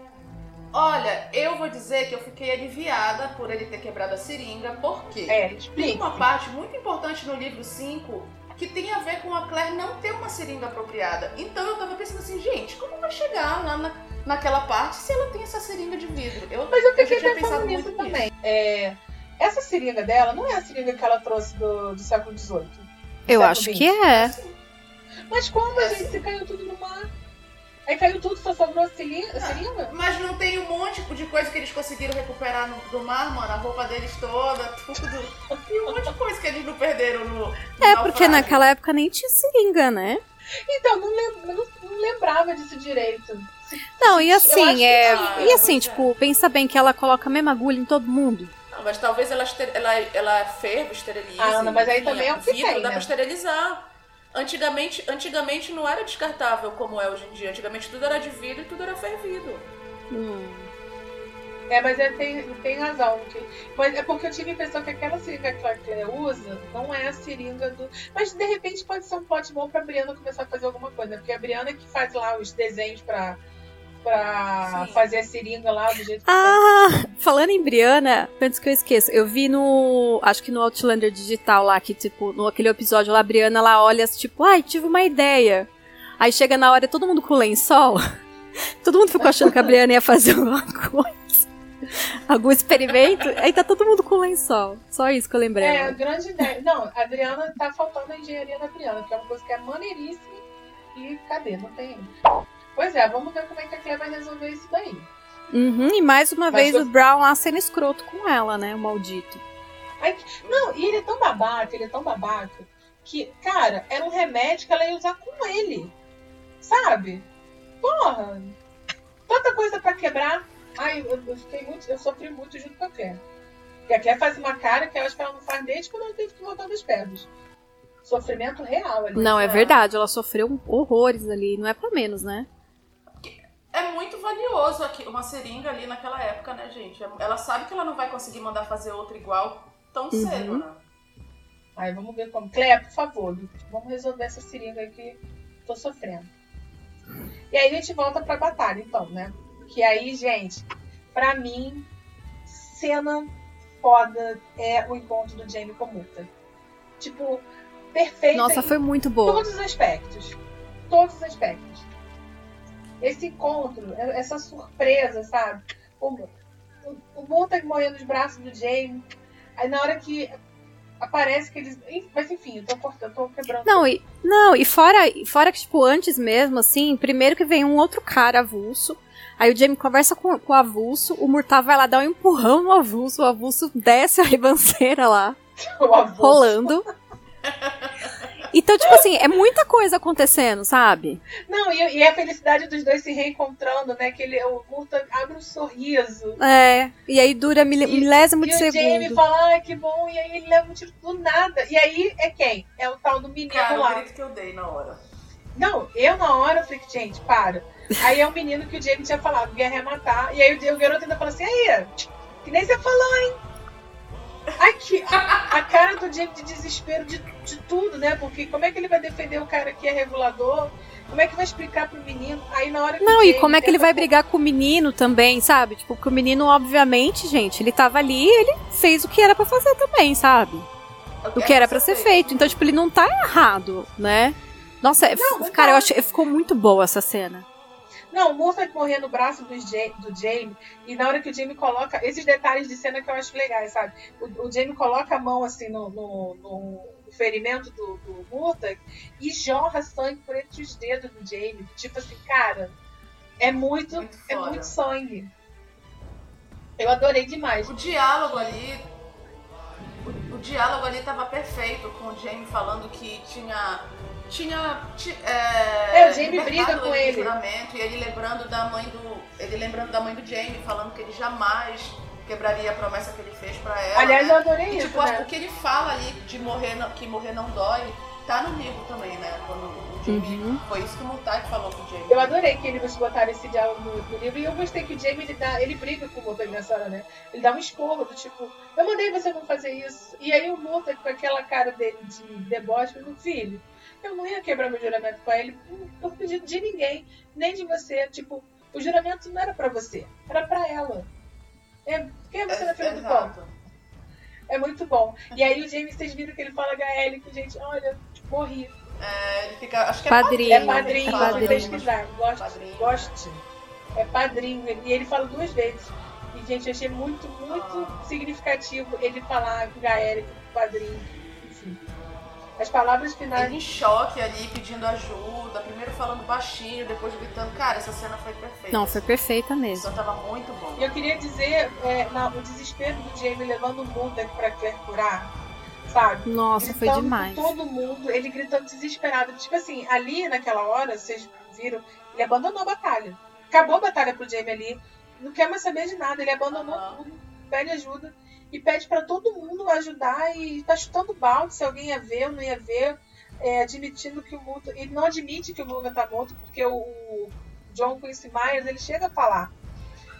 Olha, eu vou dizer que eu fiquei aliviada por ele ter quebrado a seringa, porque É, tem uma parte muito importante no livro 5 que tem a ver com a Claire não ter uma seringa apropriada. Então eu tava pensando assim, gente, como vai chegar lá na, naquela parte se ela tem essa seringa de vidro? Eu, Mas eu já fiquei tinha pensando pensado nisso também. É, essa seringa dela não é a seringa que ela trouxe do, do século XVIII. Eu século acho que é. Assim, Mas como, É, gente? sim. Se caiu tudo no mar. Aí caiu tudo, só sobrou a seringa? Mas não tem um monte de coisa que eles conseguiram recuperar no, do mar, mano. A roupa deles toda, tudo. E um monte de coisa que eles não perderam no. no É, porque naquela época nem tinha seringa, né? Então, não, lem- não- não lembrava disso direito. Não, e assim, que é. sim, E assim, é. tipo, pensa bem que ela coloca a mesma agulha em todo mundo. Não, mas talvez ela, ela, ela ferva, esterilize. Ah, Ana, mas aí também é o que vidro, tem, dá né? pra esterilizar. Antigamente, antigamente não era descartável como é hoje em dia. Antigamente tudo era de vidro e tudo era fervido. Hum. É, mas é, tem, tem razão. que- mas é porque eu tive a impressão que aquela seringa que a Claire usa não é a seringa do. Mas de repente pode ser um plot bom pra Briana começar a fazer alguma coisa. Porque a Briana que faz lá os desenhos pra, pra Sim. fazer a seringa lá do jeito que Ah, falando em Briana, antes que eu esqueça, eu vi no. Acho que no Outlander Digital lá, que, tipo, no aquele episódio lá, a Briana ela olha, tipo, ai, tive uma ideia. Aí chega na hora, todo mundo com lençol. *laughs* Todo mundo ficou achando que a Briana ia fazer alguma coisa. *laughs* Algum experimento. Aí tá todo mundo com lençol. Só isso que eu lembrei. É, a grande ideia. Não, a Adriana tá faltando a engenharia da Adriana, que é uma coisa que é maneiríssima. E cadê? Não tem. Pois é, vamos ver como é que a Claire vai resolver isso daí. Uhum, e mais uma Mas vez você- o Brown lá sendo escroto com ela, né? O maldito. Aí, não, e ele é tão babaca, ele é tão babaca, que, cara, era um remédio que ela ia usar com ele. Sabe? Porra! Tanta coisa pra quebrar. Ai, eu, eu fiquei muito. Eu sofri muito junto com a Claire. Porque a Claire faz uma cara que eu acho que ela não faz desde quando ela teve que voltar dos pedras. Sofrimento real ali. Não, é verdade, ela sofreu horrores ali, não é pra menos, né? É muito valioso aqui, uma seringa ali naquela época, né, gente? Ela sabe que ela não vai conseguir mandar fazer outra igual tão Uhum. cedo, né? Aí vamos ver como. Cleia, por favor, vamos resolver essa seringa aí que tô sofrendo. E aí a gente volta pra batalha, então, né? Que aí, gente, pra mim, cena foda é o encontro do Jamie com o Murta. Tipo, perfeito Nossa, em foi muito boa. todos os aspectos. Todos os aspectos. Esse encontro, essa surpresa, sabe? O, o, o Murta morrendo nos braços do Jamie. Aí na hora que aparece que eles. Mas enfim, eu tô cortando, tô quebrando. Não, e, não, e fora, fora que, tipo, antes mesmo, assim, primeiro que vem um outro cara avulso. Aí o Jamie conversa com, com o avulso, o Murtaugh vai lá dar um empurrão no avulso, o avulso desce a ribanceira lá, *laughs* rolando. *laughs* Então, tipo assim, é muita coisa acontecendo, sabe? Não, e, e a felicidade dos dois se reencontrando, né? Que ele, o Murta abre um sorriso. É, e aí dura mil, E- milésimo E de o Jamie segundo. fala, ai, que bom, e aí ele leva um tiro do nada. E aí é quem? É o tal do menino Cara, lá. o grito que eu dei na hora. Não, eu na hora eu falei, gente, para. Aí é o menino que o Jamie tinha falado, guerra é matar. E aí o, o garoto ainda fala assim, aí, que nem você falou, hein? Aqui, a, a cara do Jamie de desespero de, de tudo, né? Porque como é que ele vai defender o cara que é regulador? Como é que vai explicar pro menino? Aí na hora que Não, e como é que ele vai brigar com o menino também, sabe? Tipo, que o menino, obviamente, gente, ele tava ali e ele fez o que era pra fazer também, sabe? O que era pra ser feito. Então, tipo, ele não tá errado, né? Nossa, é- Não, não cara, tá. eu achei, ficou muito boa essa cena. Não, o Moffat morrer no braço do, do Jamie, e na hora que o Jamie coloca. Esses detalhes de cena que eu acho legais, sabe? O, o Jamie coloca a mão assim no, no, no- ferimento do, do Murtagh e jorra sangue por entre os dedos do Jamie. Tipo assim, cara, é muito, Muito é foda. muito sangue. Eu adorei demais. O diálogo ali. O, o diálogo ali tava perfeito com o Jamie falando que tinha. Tinha. ti- É, É, o Jamie briga com ele. juramento, e ele lembrando da mãe do. Ele lembrando da mãe do Jamie, falando que ele jamais quebraria a promessa que ele fez pra ela. Aliás, né? eu adorei E, isso, tipo, né? o que ele fala ali de morrer não- que morrer não dói, tá no livro também, né? Quando o Jamie. Uhum. Foi isso que o Murtag falou pro Jamie. Eu adorei que eles botaram esse diálogo no, no livro e eu gostei que o Jamie ele, dá, ele briga com o Murtagh nessa hora, né? Ele dá um esporro do tipo, eu mandei você não fazer isso. E aí o Murtagh com aquela cara dele de deboche, falou, filho, eu não ia quebrar meu juramento com ele por pedido de ninguém, nem de você. Tipo, o juramento não era pra você, era pra ela. É, quem é você na fila do pão? Exato. É muito bom. E aí o Jamie, vocês viram que ele fala gaélico, gente, olha, morri. É, ele fica. Acho que é Padrinho. É né? padrinho, é padrinho. pesquisar. Gosto, Padrinho. goste. É padrinho. E ele fala duas vezes. E, gente, eu achei muito, muito Ah. significativo ele falar com Gaérico, padrinho. As palavras finais. Ele em choque ali, pedindo ajuda, primeiro falando baixinho, depois gritando. Cara, essa cena foi perfeita. Não, foi perfeita mesmo. cena tava muito bom. E eu queria dizer, é, na- o desespero do Jamie levando o Murdoch pra Claire curar, sabe? Nossa, foi gritando demais. com todo mundo, ele gritando desesperado. Tipo assim, ali naquela hora, vocês viram, ele abandonou a batalha. Acabou a batalha pro Jamie ali. Não quer mais saber de nada. Ele abandonou Aham. tudo, pede ajuda e pede pra todo mundo ajudar e tá chutando balde se alguém ia ver ou não ia ver. é, admitindo que o Muto. Ele não admite que o Muga tá morto, porque o, o John Quincy Myers ele chega a falar.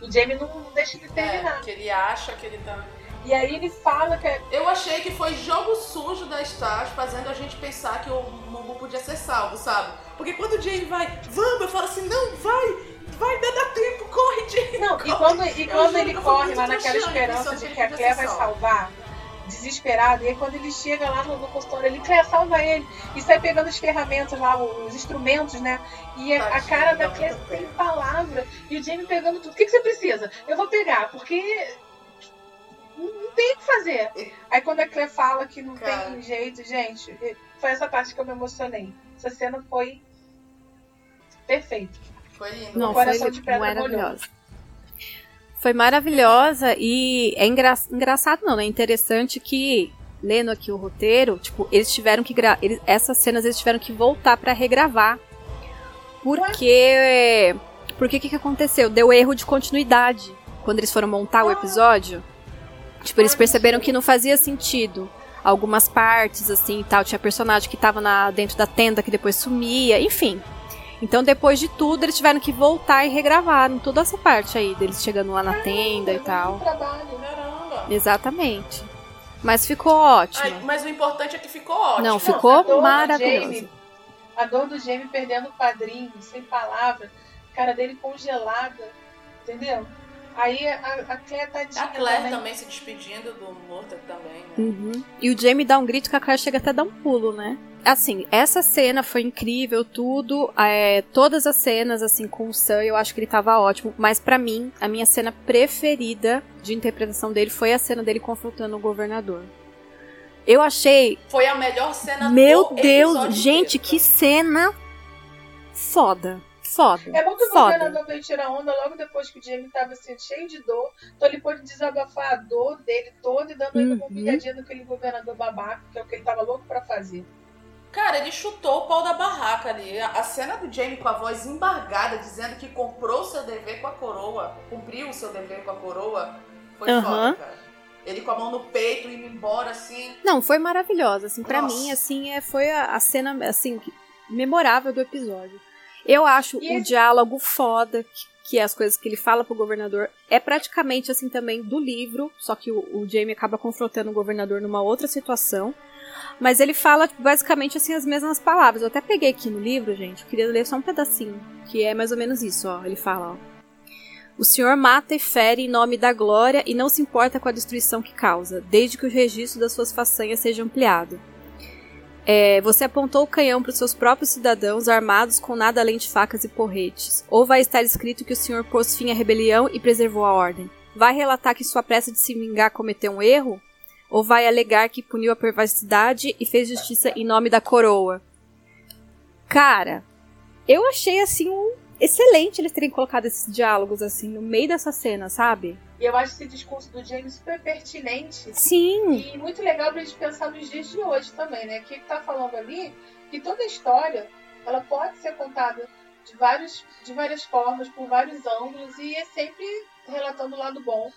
O Jamie não, não deixa ele terminar. É, que ele acha que ele tá. E aí ele fala que é Eu achei que foi jogo sujo da Stars fazendo a gente pensar que o Mugu podia ser salvo, sabe? Porque quando o Jamie vai, vamos, eu falo assim, não, vai, vai, dá tempo, corre, Jamie. Não, e corre. quando, e quando ele corre lá naquela esperança de que a Claire vai salvar, desesperado, e aí quando ele chega lá no, no consultório, ele Claire salva ele, e sai pegando as ferramentas lá, os instrumentos, né? E a, a cara da Claire sem palavra, e o Jamie pegando tudo. O que, que você precisa? Eu vou pegar, porque não, não tem o que fazer. Aí quando a Claire fala que não Cara. tem jeito, gente, foi essa parte que eu me emocionei. Essa cena foi perfeita. Foi lindo. Não, foi de pedra maravilhosa. Foi maravilhosa e é engra- engraçado, não, né? Interessante que, lendo aqui o roteiro, tipo, eles tiveram que gra eles, essas cenas eles tiveram que voltar pra regravar. Porque. Porque o que, que aconteceu? Deu erro de continuidade quando eles foram montar o episódio. Tipo, eles perceberam que não fazia sentido. Algumas partes, assim e tal. Tinha personagem que tava na, dentro da tenda que depois sumia, enfim. Então, depois de tudo, eles tiveram que voltar e regravar toda essa parte aí, deles chegando lá na tenda e tal. Trabalho? Caramba. Exatamente. Mas ficou ótimo. Ai, mas o importante é que ficou ótimo. Não, a ficou do maravilhoso. Jamie- A dor do Jamie perdendo o padrinho, sem palavra, cara dele congelada, entendeu? Aí a, a Claire tadinha A Claire também. também se despedindo do Murta também, né? Uhum. E o Jamie dá um grito que a Claire chega até a dar um pulo, né? Assim, essa cena foi incrível, tudo. é, todas as cenas, assim, com o Sam, eu acho que ele tava ótimo. Mas pra mim, a minha cena preferida de interpretação dele foi a cena dele confrontando o governador. Eu achei Foi a melhor cena Meu do Deus, gente, inteiro. que cena foda. Foda. É bom que o foda. governador veio tirar onda logo depois que o Jamie tava assim, cheio de dor. Então ele pôde desabafar a dor dele toda e dando ainda uma Uhum. picadinha naquele governador babaca, que é o que ele tava louco pra fazer. Cara, ele chutou o pau da barraca ali. A cena do Jamie com a voz embargada, dizendo que comprou o seu dever com a coroa, cumpriu o seu dever com a coroa, foi Aham. foda, cara. Ele com a mão no peito, indo embora, assim. Não, foi maravilhosa, assim, pra Nossa. mim, assim, é, foi a, a cena, assim, memorável do episódio. Eu acho E o diálogo foda, que, que é as coisas que ele fala pro governador, é praticamente, assim, também do livro, só que o, o Jamie acaba confrontando o governador numa outra situação, mas ele fala, tipo, basicamente, assim, as mesmas palavras. Eu até peguei aqui no livro, gente, eu queria ler só um pedacinho, que é mais ou menos isso, ó, ele fala, ó. O Senhor mata e fere em nome da glória e não se importa com a destruição que causa, desde que o registro das suas façanhas seja ampliado. É, você apontou o canhão para os seus próprios cidadãos armados com nada além de facas e porretes. Ou vai estar escrito que o Senhor pôs fim à rebelião e preservou a ordem? Vai relatar que sua pressa de se vingar cometeu um erro? Ou vai alegar que puniu a perversidade e fez justiça em nome da coroa? Cara, eu achei assim um excelente eles terem colocado esses diálogos assim no meio dessa cena, sabe? E eu acho esse discurso do Jamie super pertinente Sim. E muito legal pra gente pensar nos dias de hoje também, né? Que ele tá falando ali que toda história ela pode ser contada de, vários, de várias formas, por vários ângulos, e é sempre relatando o lado bom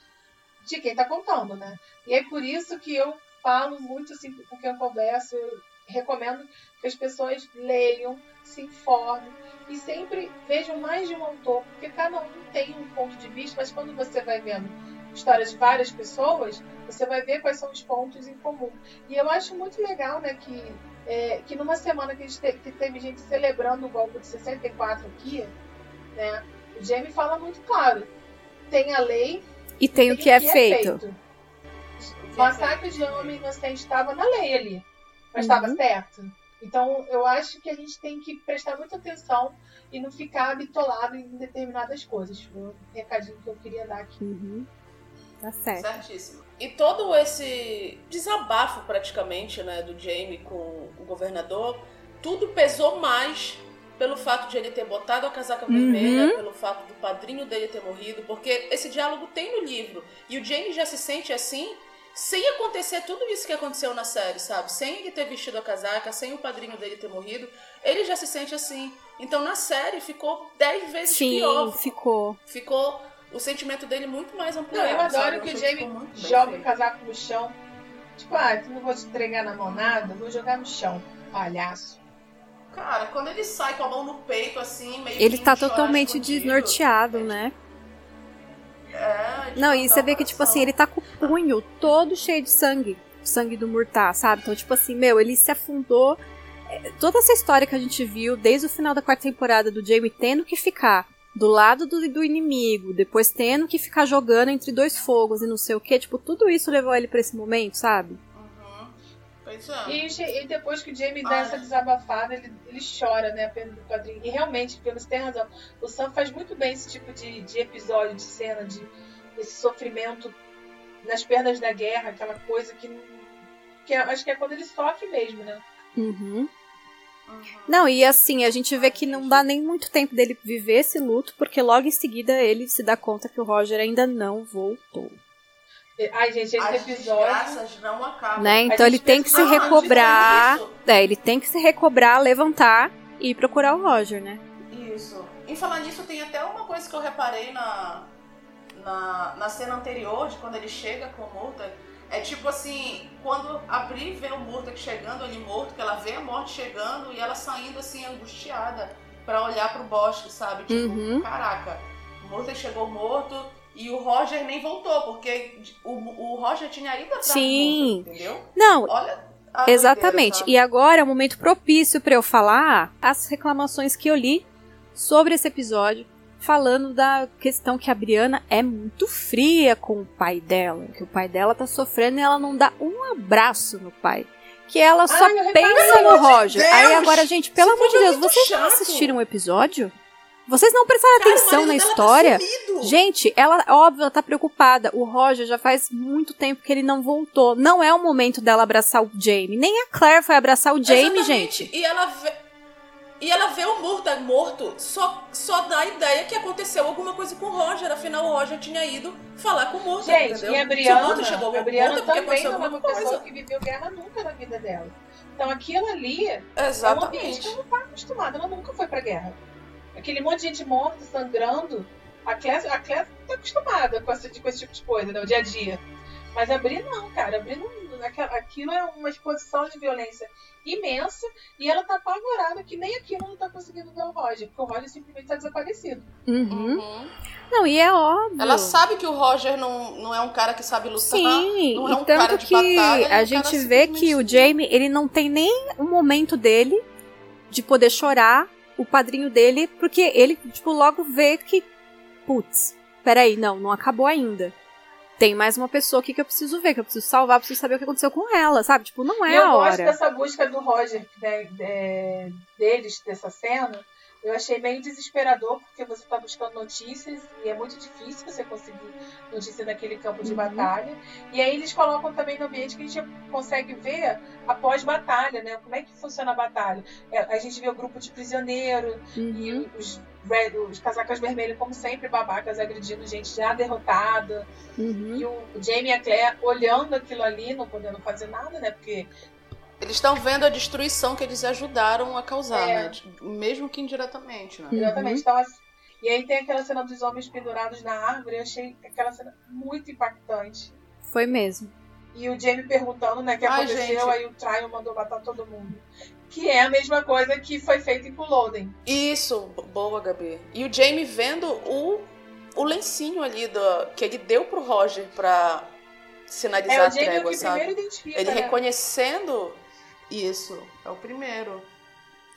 de quem tá contando, né? E é por isso que eu falo muito assim com quem eu converso, eu recomendo que as pessoas leiam, se informem e sempre vejam mais de um autor, porque cada um tem um ponto de vista, mas quando você vai vendo histórias de várias pessoas, você vai ver quais são os pontos em comum. E eu acho muito legal, né, que, é, que numa semana que, a gente te- que teve gente celebrando o golpe de 64 aqui, né, o Jamie fala muito claro, tem a lei E tem o que é feito. O massacre de homem inocente estava na lei ali, mas estava Uhum. certo. Então, eu acho que a gente tem que prestar muita atenção e não ficar bitolado em determinadas coisas. Foi um recadinho que eu queria dar aqui. Uhum. Tá certo. Certíssimo. E todo esse desabafo, praticamente, né, do Jamie com o governador, tudo pesou mais pelo fato de ele ter botado a casaca Uhum. vermelha, pelo fato do padrinho dele ter morrido, porque esse diálogo tem no livro. E o Jamie já se sente assim sem acontecer tudo isso que aconteceu na série, sabe? Sem ele ter vestido a casaca, sem o padrinho dele ter morrido, ele já se sente assim. Então na série ficou dez vezes Sim, pior. ficou. Ficou o sentimento dele muito mais Não, ampliado. eu adoro sabe? que o Jamie joga o casaco no chão. Tipo, ah, tu não vou te entregar na mão nada, vou jogar no chão, palhaço. Cara, quando ele sai com a mão no peito, assim, meio Ele tá totalmente desnorteado, né? É, Não, e você vê que, tipo assim, ele tá com o punho todo cheio de sangue. Sangue do Murtar, sabe? Então, tipo assim, meu, ele se afundou. É, Toda essa história que a gente viu, desde o final da quarta temporada, do Jamie tendo que ficar do lado do, do inimigo, depois tendo que ficar jogando entre dois fogos e não sei o que, tipo, tudo isso levou ele pra esse momento, sabe? Pois é. E, e depois que o Jamie dá essa desabafada, ele, ele chora, né, pelo quadrinho. E realmente, pelo você tem razão, o Sam faz muito bem esse tipo de, de episódio, de cena, de esse sofrimento nas pernas da guerra, aquela coisa que, que é- acho que é quando ele sofre mesmo, né? Uhum. Uhum. Não, e assim, a gente vê que não dá nem muito tempo dele viver esse luto, porque logo em seguida ele se dá conta que o Roger ainda não voltou. E- Ai, gente, esse As episódio. não acabam. Né? Então ele tem que se "Ah, recobrar. É, ele tem que se recobrar, levantar e procurar o Roger, né? Isso. Em falar nisso, tem até uma coisa que eu reparei na, na, na cena anterior, de quando ele chega com o Murta. É tipo assim, quando a Bri vê o Murta chegando, ele morto, que ela vê a morte chegando e ela saindo assim, angustiada. pra olhar pro bosque, sabe? Tipo, Uhum. caraca, o Murta chegou morto e o Roger nem voltou, porque o, o Roger tinha ido atrás Sim. do Murta, entendeu? Não, Olha Exatamente. doideira, E agora é o momento propício para eu falar as reclamações que eu li sobre esse episódio, falando da questão que a Briana é muito fria com o pai dela, que o pai dela tá sofrendo e ela não dá um abraço no pai. Que ela só Ai, pensa no Roger. Deus! Aí agora, gente, pelo amor de é Deus, vocês não chato. assistiram o episódio? Vocês não prestaram Cara, atenção na tá história? sumido. Gente, ela, óbvio, ela tá preocupada. O Roger já faz muito tempo que ele não voltou. Não é o momento dela abraçar o Jamie. Nem a Claire foi abraçar o Jamie, Exatamente. gente. E ela vê, e ela vê o Murta morto, só, só dá a ideia que aconteceu alguma coisa com o Roger. Afinal, o Roger tinha ido falar com o Murta, Gente, entendeu? e a Murta chegou a morta, porque também aconteceu não é uma alguma pessoa coisa. que viveu guerra nunca na vida dela. Então aquilo ali é um ambiente que Exatamente. ela não tá acostumada, ela nunca foi pra guerra. Aquele monte de gente morta, sangrando, a Claire, a Claire tá acostumada com esse, com esse tipo de coisa, né, o dia a dia. Mas a Bri não, cara, a Bri não, aquilo é uma exposição de violência imensa e ela tá apavorada que nem aquilo não tá conseguindo ver o Roger, porque o Roger simplesmente tá desaparecido. Uhum. Uhum. Não, e é óbvio. Ela sabe que o Roger não, não é um cara que sabe lutar. Sim, não é um e tanto cara de que batalha, é um a cara gente vê que o simplesmente- Jamie, ele não tem nem um momento dele de poder chorar, o padrinho dele, porque ele, tipo, logo vê que, putz, peraí, não, não acabou ainda. Tem mais uma pessoa aqui que eu preciso ver, que eu preciso salvar, preciso saber o que aconteceu com ela, sabe? Tipo, não é eu a gosto hora. dessa busca do Roger, né, de- deles, dessa cena. Eu achei meio desesperador, porque você tá buscando notícias e é muito difícil você conseguir notícia naquele campo de Uhum. batalha. E aí eles colocam também no ambiente que a gente consegue ver após batalha, né? Como é que funciona a batalha. É, a gente vê o grupo de prisioneiro, e Uhum. os, red- os casacas vermelhos, como sempre, babacas, agredindo gente já derrotada. Uhum. E o, o Jamie e a Claire olhando aquilo ali, não podendo fazer nada, né? Porque Eles estão vendo a destruição que eles ajudaram a causar, É. né? Mesmo que indiretamente, né? Uhum. Exatamente. Então, assim, e aí tem aquela cena dos homens pendurados na árvore, eu achei aquela cena muito impactante. Foi mesmo. E o Jamie perguntando, né, o que Ai, aconteceu, gente. aí o Tryon mandou matar todo mundo. Que é a mesma coisa que foi feito em Culloden. Isso, boa, Gabi. E o Jamie vendo o, o lencinho ali do, que ele deu pro Roger pra sinalizar É o a trégua, que sabe? primeiro identifica, Ele né? reconhecendo isso. É o primeiro.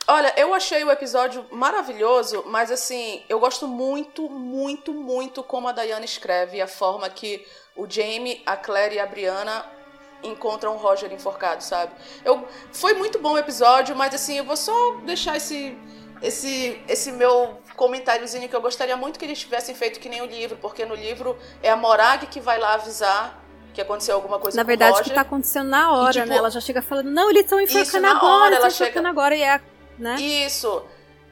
Olha, eu achei o episódio maravilhoso, mas assim, eu gosto muito, muito, muito como a Diana escreve, a forma que o Jamie, a Claire e a Brianna encontram o Roger enforcado, sabe? Eu, foi muito bom o episódio, mas assim, eu vou só deixar esse, esse, esse meu comentáriozinho que eu gostaria muito que eles tivessem feito que nem o livro, porque no livro é a Morag que vai lá avisar que aconteceu alguma coisa Na com verdade, Roger. que tá acontecendo na hora, tipo, né? Ela já chega falando, não, eles estão enforcando agora, hora, ela enforcando chega- agora, e é, né? Isso.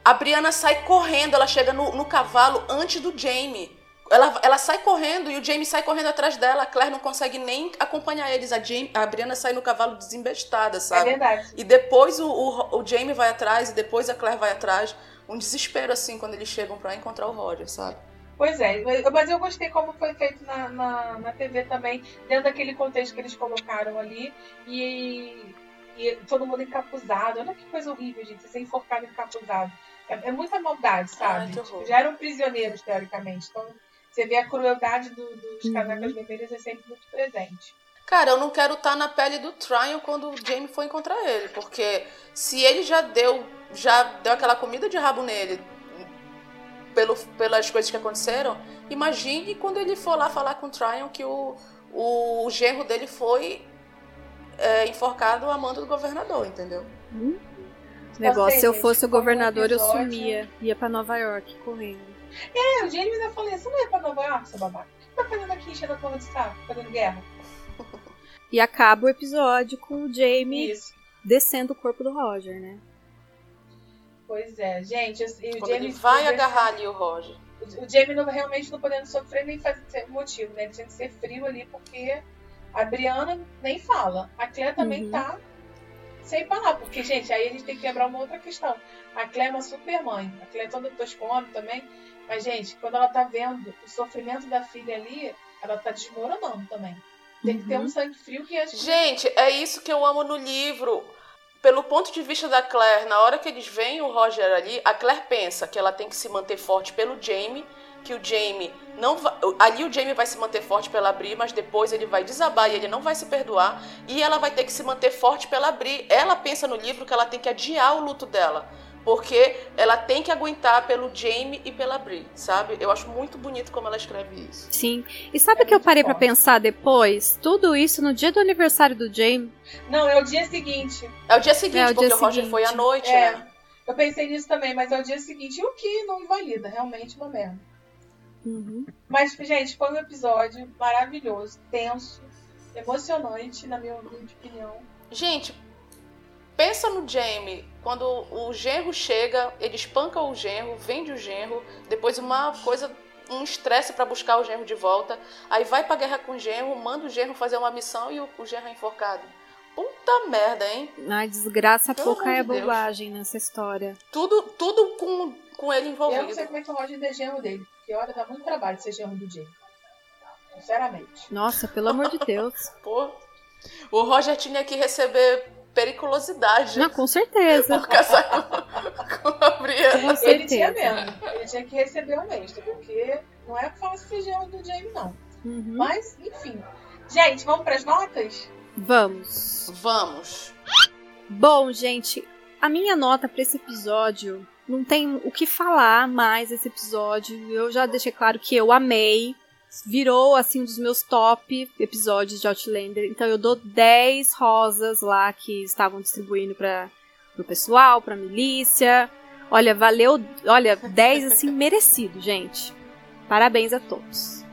A Brianna sai correndo, ela chega no, no cavalo antes do Jamie. Ela, ela sai correndo e o Jamie sai correndo atrás dela. A Claire não consegue nem acompanhar eles. A, Jamie, a Brianna sai no cavalo desembestada, É sabe? verdade. e depois o, o, o Jamie vai atrás e depois a Claire vai atrás. Um desespero, assim, quando eles chegam pra encontrar o Roger, sabe? Pois é, mas- eu gostei como foi feito na, na, na TV também, dentro daquele contexto que eles colocaram ali. E, e todo mundo encapuzado. Olha que coisa horrível, gente, ser enforcado encapuzado. É, é muita maldade, sabe? Ai, que horror. Tipo, já eram prisioneiros, teoricamente. Então, você vê a crueldade do- dos Uhum. casacas vermelhos é sempre muito presente. Cara, eu não quero estar na pele do Tryon quando o Jamie for encontrar ele, porque se ele já deu, já deu aquela comida de rabo nele pelo, pelas coisas que aconteceram, imagine quando ele for lá falar com o Tryon que o, o genro dele foi é, enforcado a mando do governador, entendeu? Negócio, se eu gente, fosse o governador, eu sumia. Ia pra Nova York correndo. É, o Jamie ainda falou, você não ia pra Nova York, seu babaca? O que você tá fazendo aqui enchendo a porra de saco, fazendo guerra? E acaba o episódio com o Jamie Isso. descendo o corpo do Roger, né? Pois é, gente, e o Quando Jamie ele vai Silver- agarrar ali o Roger. O Jamie não, realmente não podendo sofrer nem fazer motivo, né? Ele tinha que ser frio ali, porque a Brianna nem fala. A Claire também Uhum. tá sem falar, porque, gente, aí a gente tem que lembrar uma outra questão. A Claire é uma super mãe. A Claire é toda toscona também. Mas, gente, quando ela tá vendo o sofrimento da filha ali, ela tá desmoronando também. Tem que ter Uhum. um sangue frio que a gente. Gente, é isso que eu amo no livro. Pelo ponto de vista da Claire, na hora que eles veem o Roger ali, a Claire pensa que ela tem que se manter forte pelo Jamie, que o Jamie não ali o Jamie vai se manter forte pela Bri, mas depois ele vai desabar e ele não vai se perdoar e ela vai ter que se manter forte pela Bri. Ela pensa no livro que ela tem que adiar o luto dela. Porque ela tem que aguentar pelo Jamie e pela Bri, sabe? Eu acho muito bonito como ela escreve isso. Sim. E sabe o É que eu parei pra forte. pensar depois? Tudo isso no dia do aniversário do Jamie. Não, é o dia seguinte. É o dia seguinte, É o porque dia o Roger seguinte. foi à noite, É. né? Eu pensei nisso também, mas é o dia seguinte. O que não invalida, realmente uma merda. Uhum. Mas, gente, foi um episódio maravilhoso, tenso, emocionante, na minha opinião. Gente, pensa no Jamie. Quando o genro chega, ele espanca o genro, vende o genro, depois uma coisa, um estresse pra buscar o genro de volta. Aí vai pra guerra com o genro, manda o genro fazer uma missão e o, o genro é enforcado. Puta merda, hein? Ai, desgraça Pelo pouca é de Deus. bobagem nessa história. Tudo, tudo com, com ele Eu envolvido. não sei como é que o Roger é genro dele, porque olha, dá muito trabalho ser genro do Jay. Sinceramente. Nossa, pelo amor de Deus. Pô, o Roger tinha que receber periculosidade Não, com certeza. por casar com, com a Brienne. Com Ele tinha certeza. mesmo. Ele tinha que receber um extra, porque não é fácil ser do Jamie, não. Uhum. Mas, enfim. Gente, vamos pras notas? Vamos. Vamos. Bom, gente, a minha nota pra esse episódio não tem o que falar mais esse episódio. Eu já deixei claro que eu amei. Virou assim um dos meus top episódios de Outlander. Então eu dou 10 rosas lá que estavam distribuindo para o pessoal, pra milícia. Olha, valeu, olha, 10 assim *laughs* merecido, gente. Parabéns a todos.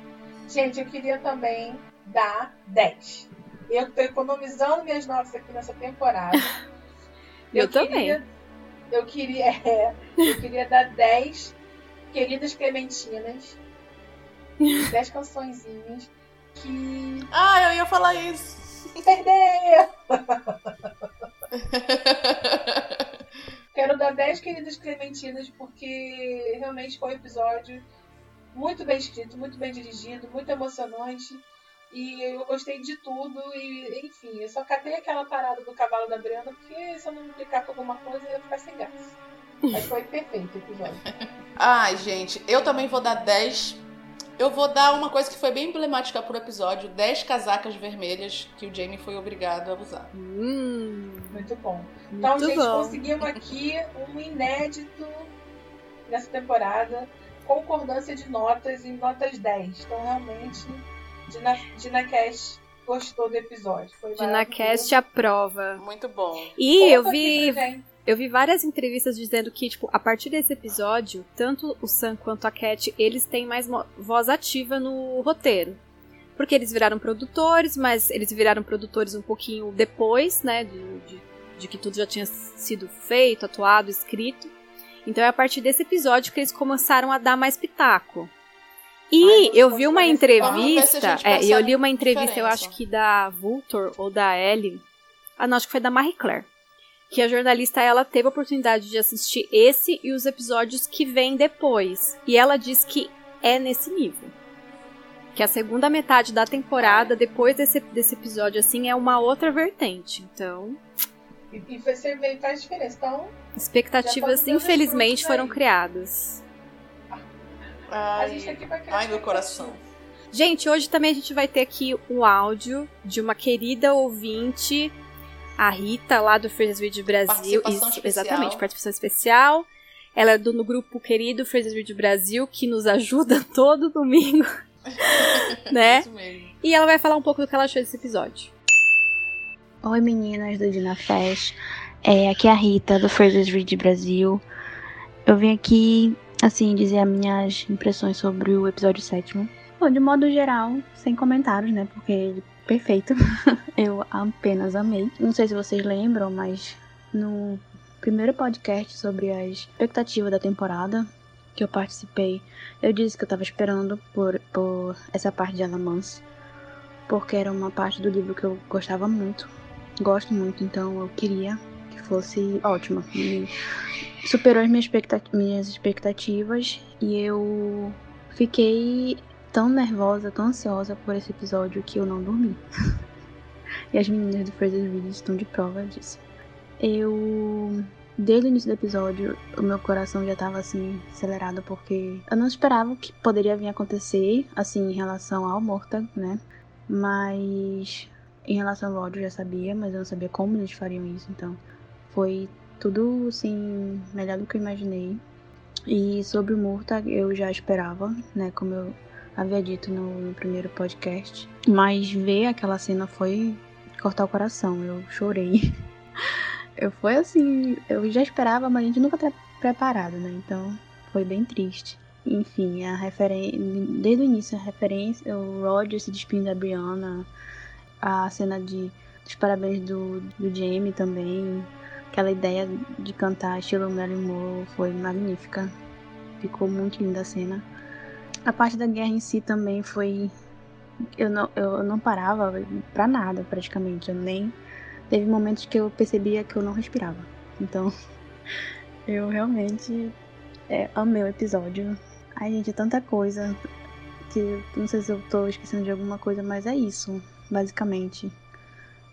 Gente, eu queria também dar 10. Eu tô economizando minhas notas aqui nessa temporada. *laughs* Eu também. Queria, eu queria, *laughs* é, eu queria dar 10 queridas Clementinas. 10 cançõezinhas que Ah, eu ia falar isso. perdeu. *laughs* Quero dar 10 queridas Clementinas porque realmente foi um episódio muito bem escrito, muito bem dirigido, muito emocionante. E eu gostei de tudo. E, enfim, eu só catei aquela parada do cavalo da Brenda porque se eu não implicar com alguma coisa eu ia ficar sem graça. Mas foi perfeito o episódio. Ai, gente, eu também vou dar 10. Eu vou dar uma coisa que foi bem emblemática pro episódio: 10 casacas vermelhas que o Jamie foi obrigado a usar. Hum, Muito bom. Então, muito gente, bom. conseguimos aqui um inédito nessa temporada. Concordância de notas em notas 10. Então, realmente, Dina, Dina Cash gostou do episódio. Foi DinaCast aprova. Muito bom. E eu Conta vi aqui pra gente. Eu vi várias entrevistas dizendo que, tipo, a partir desse episódio, tanto o Sam quanto a Cat, eles têm mais voz ativa no roteiro. Porque eles viraram produtores, mas eles viraram produtores um pouquinho depois, né, de, de, de que tudo já tinha sido feito, atuado, escrito. Então é a partir desse episódio que eles começaram a dar mais pitaco. E Ai, eu vi uma entrevista, é, eu li uma entrevista, eu diferença. acho que da Vulture ou da Ellie. Ah, não, acho que foi da Marie Claire que a jornalista ela teve a oportunidade de assistir esse e os episódios que vêm depois. E ela diz que é nesse nível. Que a segunda metade da temporada, depois desse, desse episódio, assim, é uma outra vertente. Então, E, e você vê, faz diferença. Então, expectativas, tá infelizmente, foram criadas. a gente tá Ai, aqui pra criar ai meu coração. Gente, hoje também a gente vai ter aqui um áudio de uma querida ouvinte, a Rita, lá do Phrases Video Brasil. Participação especial. Exatamente, participação especial. Ela é do no grupo querido Phrases Video Brasil, que nos ajuda *laughs* todo domingo, *laughs* né? Isso mesmo. E ela vai falar um pouco do que ela achou desse episódio. Oi meninas do Dina Fest, é, aqui é a Rita do Phrases Read Brasil. Eu vim aqui, assim, dizer as minhas impressões sobre o episódio sétimo. Bom, de modo geral, sem comentários, né, porque ele perfeito. *laughs* Eu apenas amei. Não sei se vocês lembram, mas no primeiro podcast sobre a expectativa da temporada que eu participei, eu disse que eu tava esperando por, por essa parte de Alamance, porque era uma parte do livro que eu gostava muito gosto muito, então eu queria que fosse ótima. E superou as minhas, expecta- minhas expectativas e eu fiquei tão nervosa, tão ansiosa por esse episódio que eu não dormi. *laughs* e as meninas do Fraser Reed estão de prova disso. Eu. Desde o início do episódio, o meu coração já tava assim, acelerado, porque eu não esperava o que poderia vir acontecer, assim, em relação ao Morta, né? Mas em relação ao ódio eu já sabia, mas eu não sabia como eles fariam isso, então foi tudo assim, melhor do que eu imaginei. E sobre o Murta eu já esperava, né? Como eu havia dito no, no primeiro podcast. Mas ver aquela cena foi cortar o coração. Eu chorei. *laughs* eu foi assim, eu já esperava, mas a gente nunca tá preparado, né? Então foi bem triste. Enfim, a referência. Desde o início, a referência, o Roger se despindo da Brianna, a cena de, dos parabéns do, do Jamie também. Aquela ideia de cantar estilo Marilyn Monroe foi magnífica. Ficou muito linda a cena. A parte da guerra em si também foi. Eu não, eu não parava pra nada, praticamente. Eu nem. Teve momentos que eu percebia que eu não respirava. Então, *laughs* eu realmente é, amei o episódio. Ai, gente, é tanta coisa que não sei se eu tô esquecendo de alguma coisa, mas é isso, basicamente,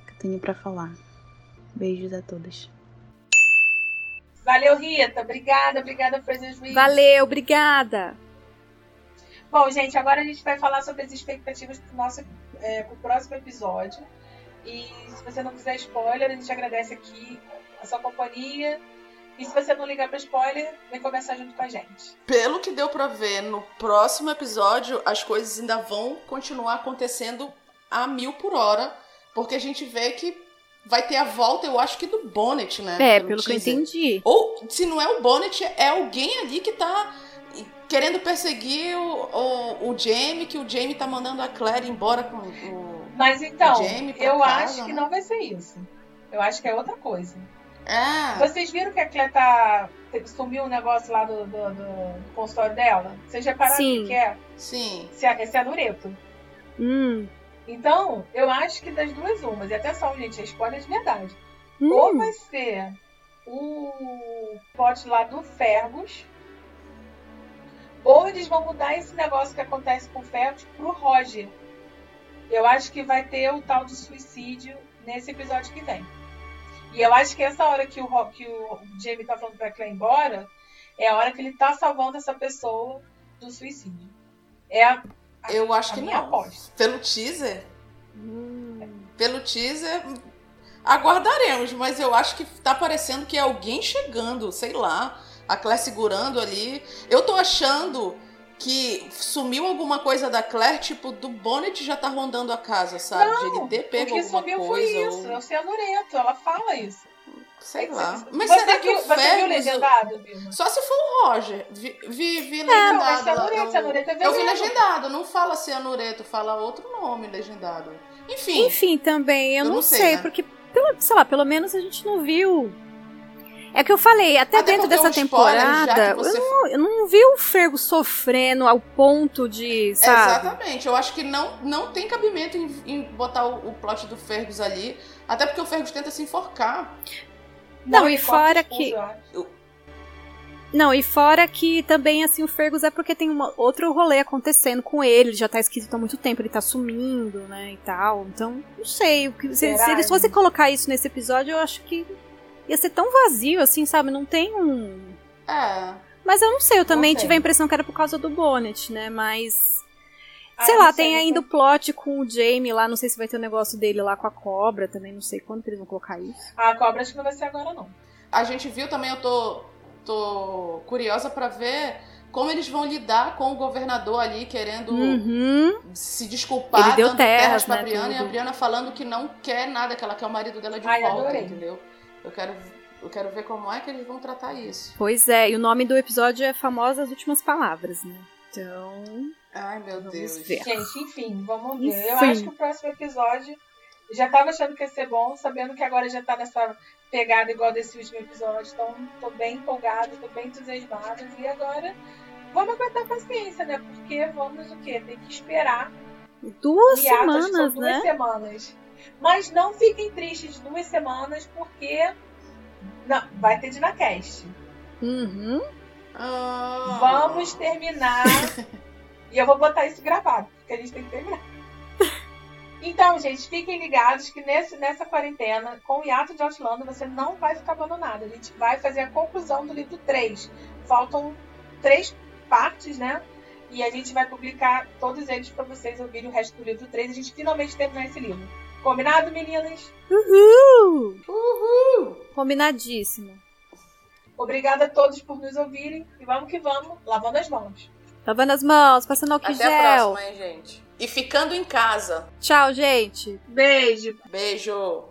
que eu tenho para falar. Beijos a todas. Valeu, Rita. Obrigada, obrigada, Fraser Smith. Valeu, obrigada. Bom, gente, agora a gente vai falar sobre as expectativas para o nosso é, pro próximo episódio. E se você não quiser spoiler, a gente agradece aqui a sua companhia. E se você não ligar para spoiler, vem conversar junto com a gente. Pelo que deu para ver no próximo episódio, as coisas ainda vão continuar acontecendo a mil por hora, porque a gente vê que vai ter a volta, eu acho que do Bonnet, né? É, pelo, pelo que eu entendi. Ou, se não é o Bonnet, é alguém ali que tá querendo perseguir o, o, o Jamie, que o Jamie tá mandando a Claire embora com o. Mas então, eu casa, acho que né? não vai ser isso. Eu acho que é outra coisa. É. Vocês viram que a Claire tá. Sumiu um negócio lá do, do, do, consultório dela? Vocês repararam o que é? Sim. Esse é, esse é anureto. Hum. Então, eu acho que das duas umas. E atenção, gente, é spoiler de verdade. Hum. Ou vai ser o pote lá do Fergus, ou eles vão mudar esse negócio que acontece com o Fergus pro Roger. Eu acho que vai ter o tal de suicídio nesse episódio que vem. E eu acho que essa hora que o, que o Jamie tá falando pra Claire ir embora é a hora que ele tá salvando essa pessoa do suicídio. É a, a Eu acho a que minha não. Aposta. Pelo teaser. Hum. Pelo teaser. Aguardaremos, mas eu acho que tá parecendo que é alguém chegando, sei lá a Claire segurando ali. Eu tô achando que sumiu alguma coisa da Claire, tipo, do Bonnet já tá rondando a casa, sabe? Não, de ele ter pego o que alguma sumiu coisa. foi isso, ou... é o cianureto, ela fala isso. Sei É lá. Mas você será que viu, o Você viu Fergus... legendado, Vilma? Só se for o Roger. Vi, vi, vi Não, é legendado. cianureto, eu, cianureto é eu vi legendado, não fala cianureto, fala outro nome legendado. Enfim, Enfim, também, eu, Eu não, não sei, sei, né? porque, pelo, sei lá, pelo menos a gente não viu. É que eu falei, até, Até dentro porque dessa temporada, que você- eu, não, eu não vi o Fergo sofrendo ao ponto de, sabe? Exatamente. Eu acho que não, não tem cabimento em, em botar o, o plot do Fergus ali. Até porque o Fergus tenta se enforcar. Não, e fora que-. Não, e fora que também, assim, o Fergus é porque tem uma, outro rolê acontecendo com ele, ele já tá esquisito há muito tempo, ele tá sumindo, né, e tal. Então, não sei. o que- Se, se eles fossem colocar isso nesse episódio, eu acho que ia ser tão vazio, assim, sabe? Não tem um. É. Mas eu não sei, eu também sei. tive a impressão que era por causa do Bonnet, né? Mas. Ah, sei eu lá, sei, tem ainda o plot com o Jamie lá, não sei se vai ter o negócio dele lá com a cobra também, não sei quando que eles vão colocar isso. A cobra acho que não vai ser agora, não. A gente viu também, eu tô, tô curiosa pra ver como eles vão lidar com o governador ali querendo Uhum. se desculpar, Ele deu dando terras, pra né, Brianna, e a tudo. Brianna falando que não quer nada, que ela quer o marido dela de Ai, volta, adorei. entendeu? Eu quero, eu quero ver como é que eles vão tratar isso. Pois é, e o nome do episódio é Famosas Últimas Palavras, né? Então. Ai, meu Deus. ver. Gente, enfim, vamos ver. Eu acho que o próximo episódio já tava achando que ia ser bom, sabendo que agora já tá nessa pegada igual desse último episódio. Então, tô bem empolgada, tô bem entusiasmada. E agora, vamos aguentar a paciência, né? Porque vamos o quê? Tem que esperar. Duas semanas, são duas né? semanas. Mas não fiquem tristes duas semanas, porque não, vai ter Dinacast. Uhum. Ah. Vamos terminar. *laughs* e eu vou botar isso gravado, porque a gente tem que terminar. Então, gente, fiquem ligados que nesse, nessa quarentena, com o hiato de Outlander, você não vai ficar abandonado. A gente vai fazer a conclusão do livro 3. Faltam três partes, né? E a gente vai publicar todos eles para vocês ouvirem o resto do livro 3 e a gente finalmente terminar esse livro. Combinado, meninas? Uhul! Uhul! Combinadíssimo. Obrigada a todos por nos ouvirem e vamos que vamos, lavando as mãos. Lavando as mãos, passando álcool Até a gel. próxima, hein, gente? E ficando em casa. Tchau, gente. Beijo. Beijo!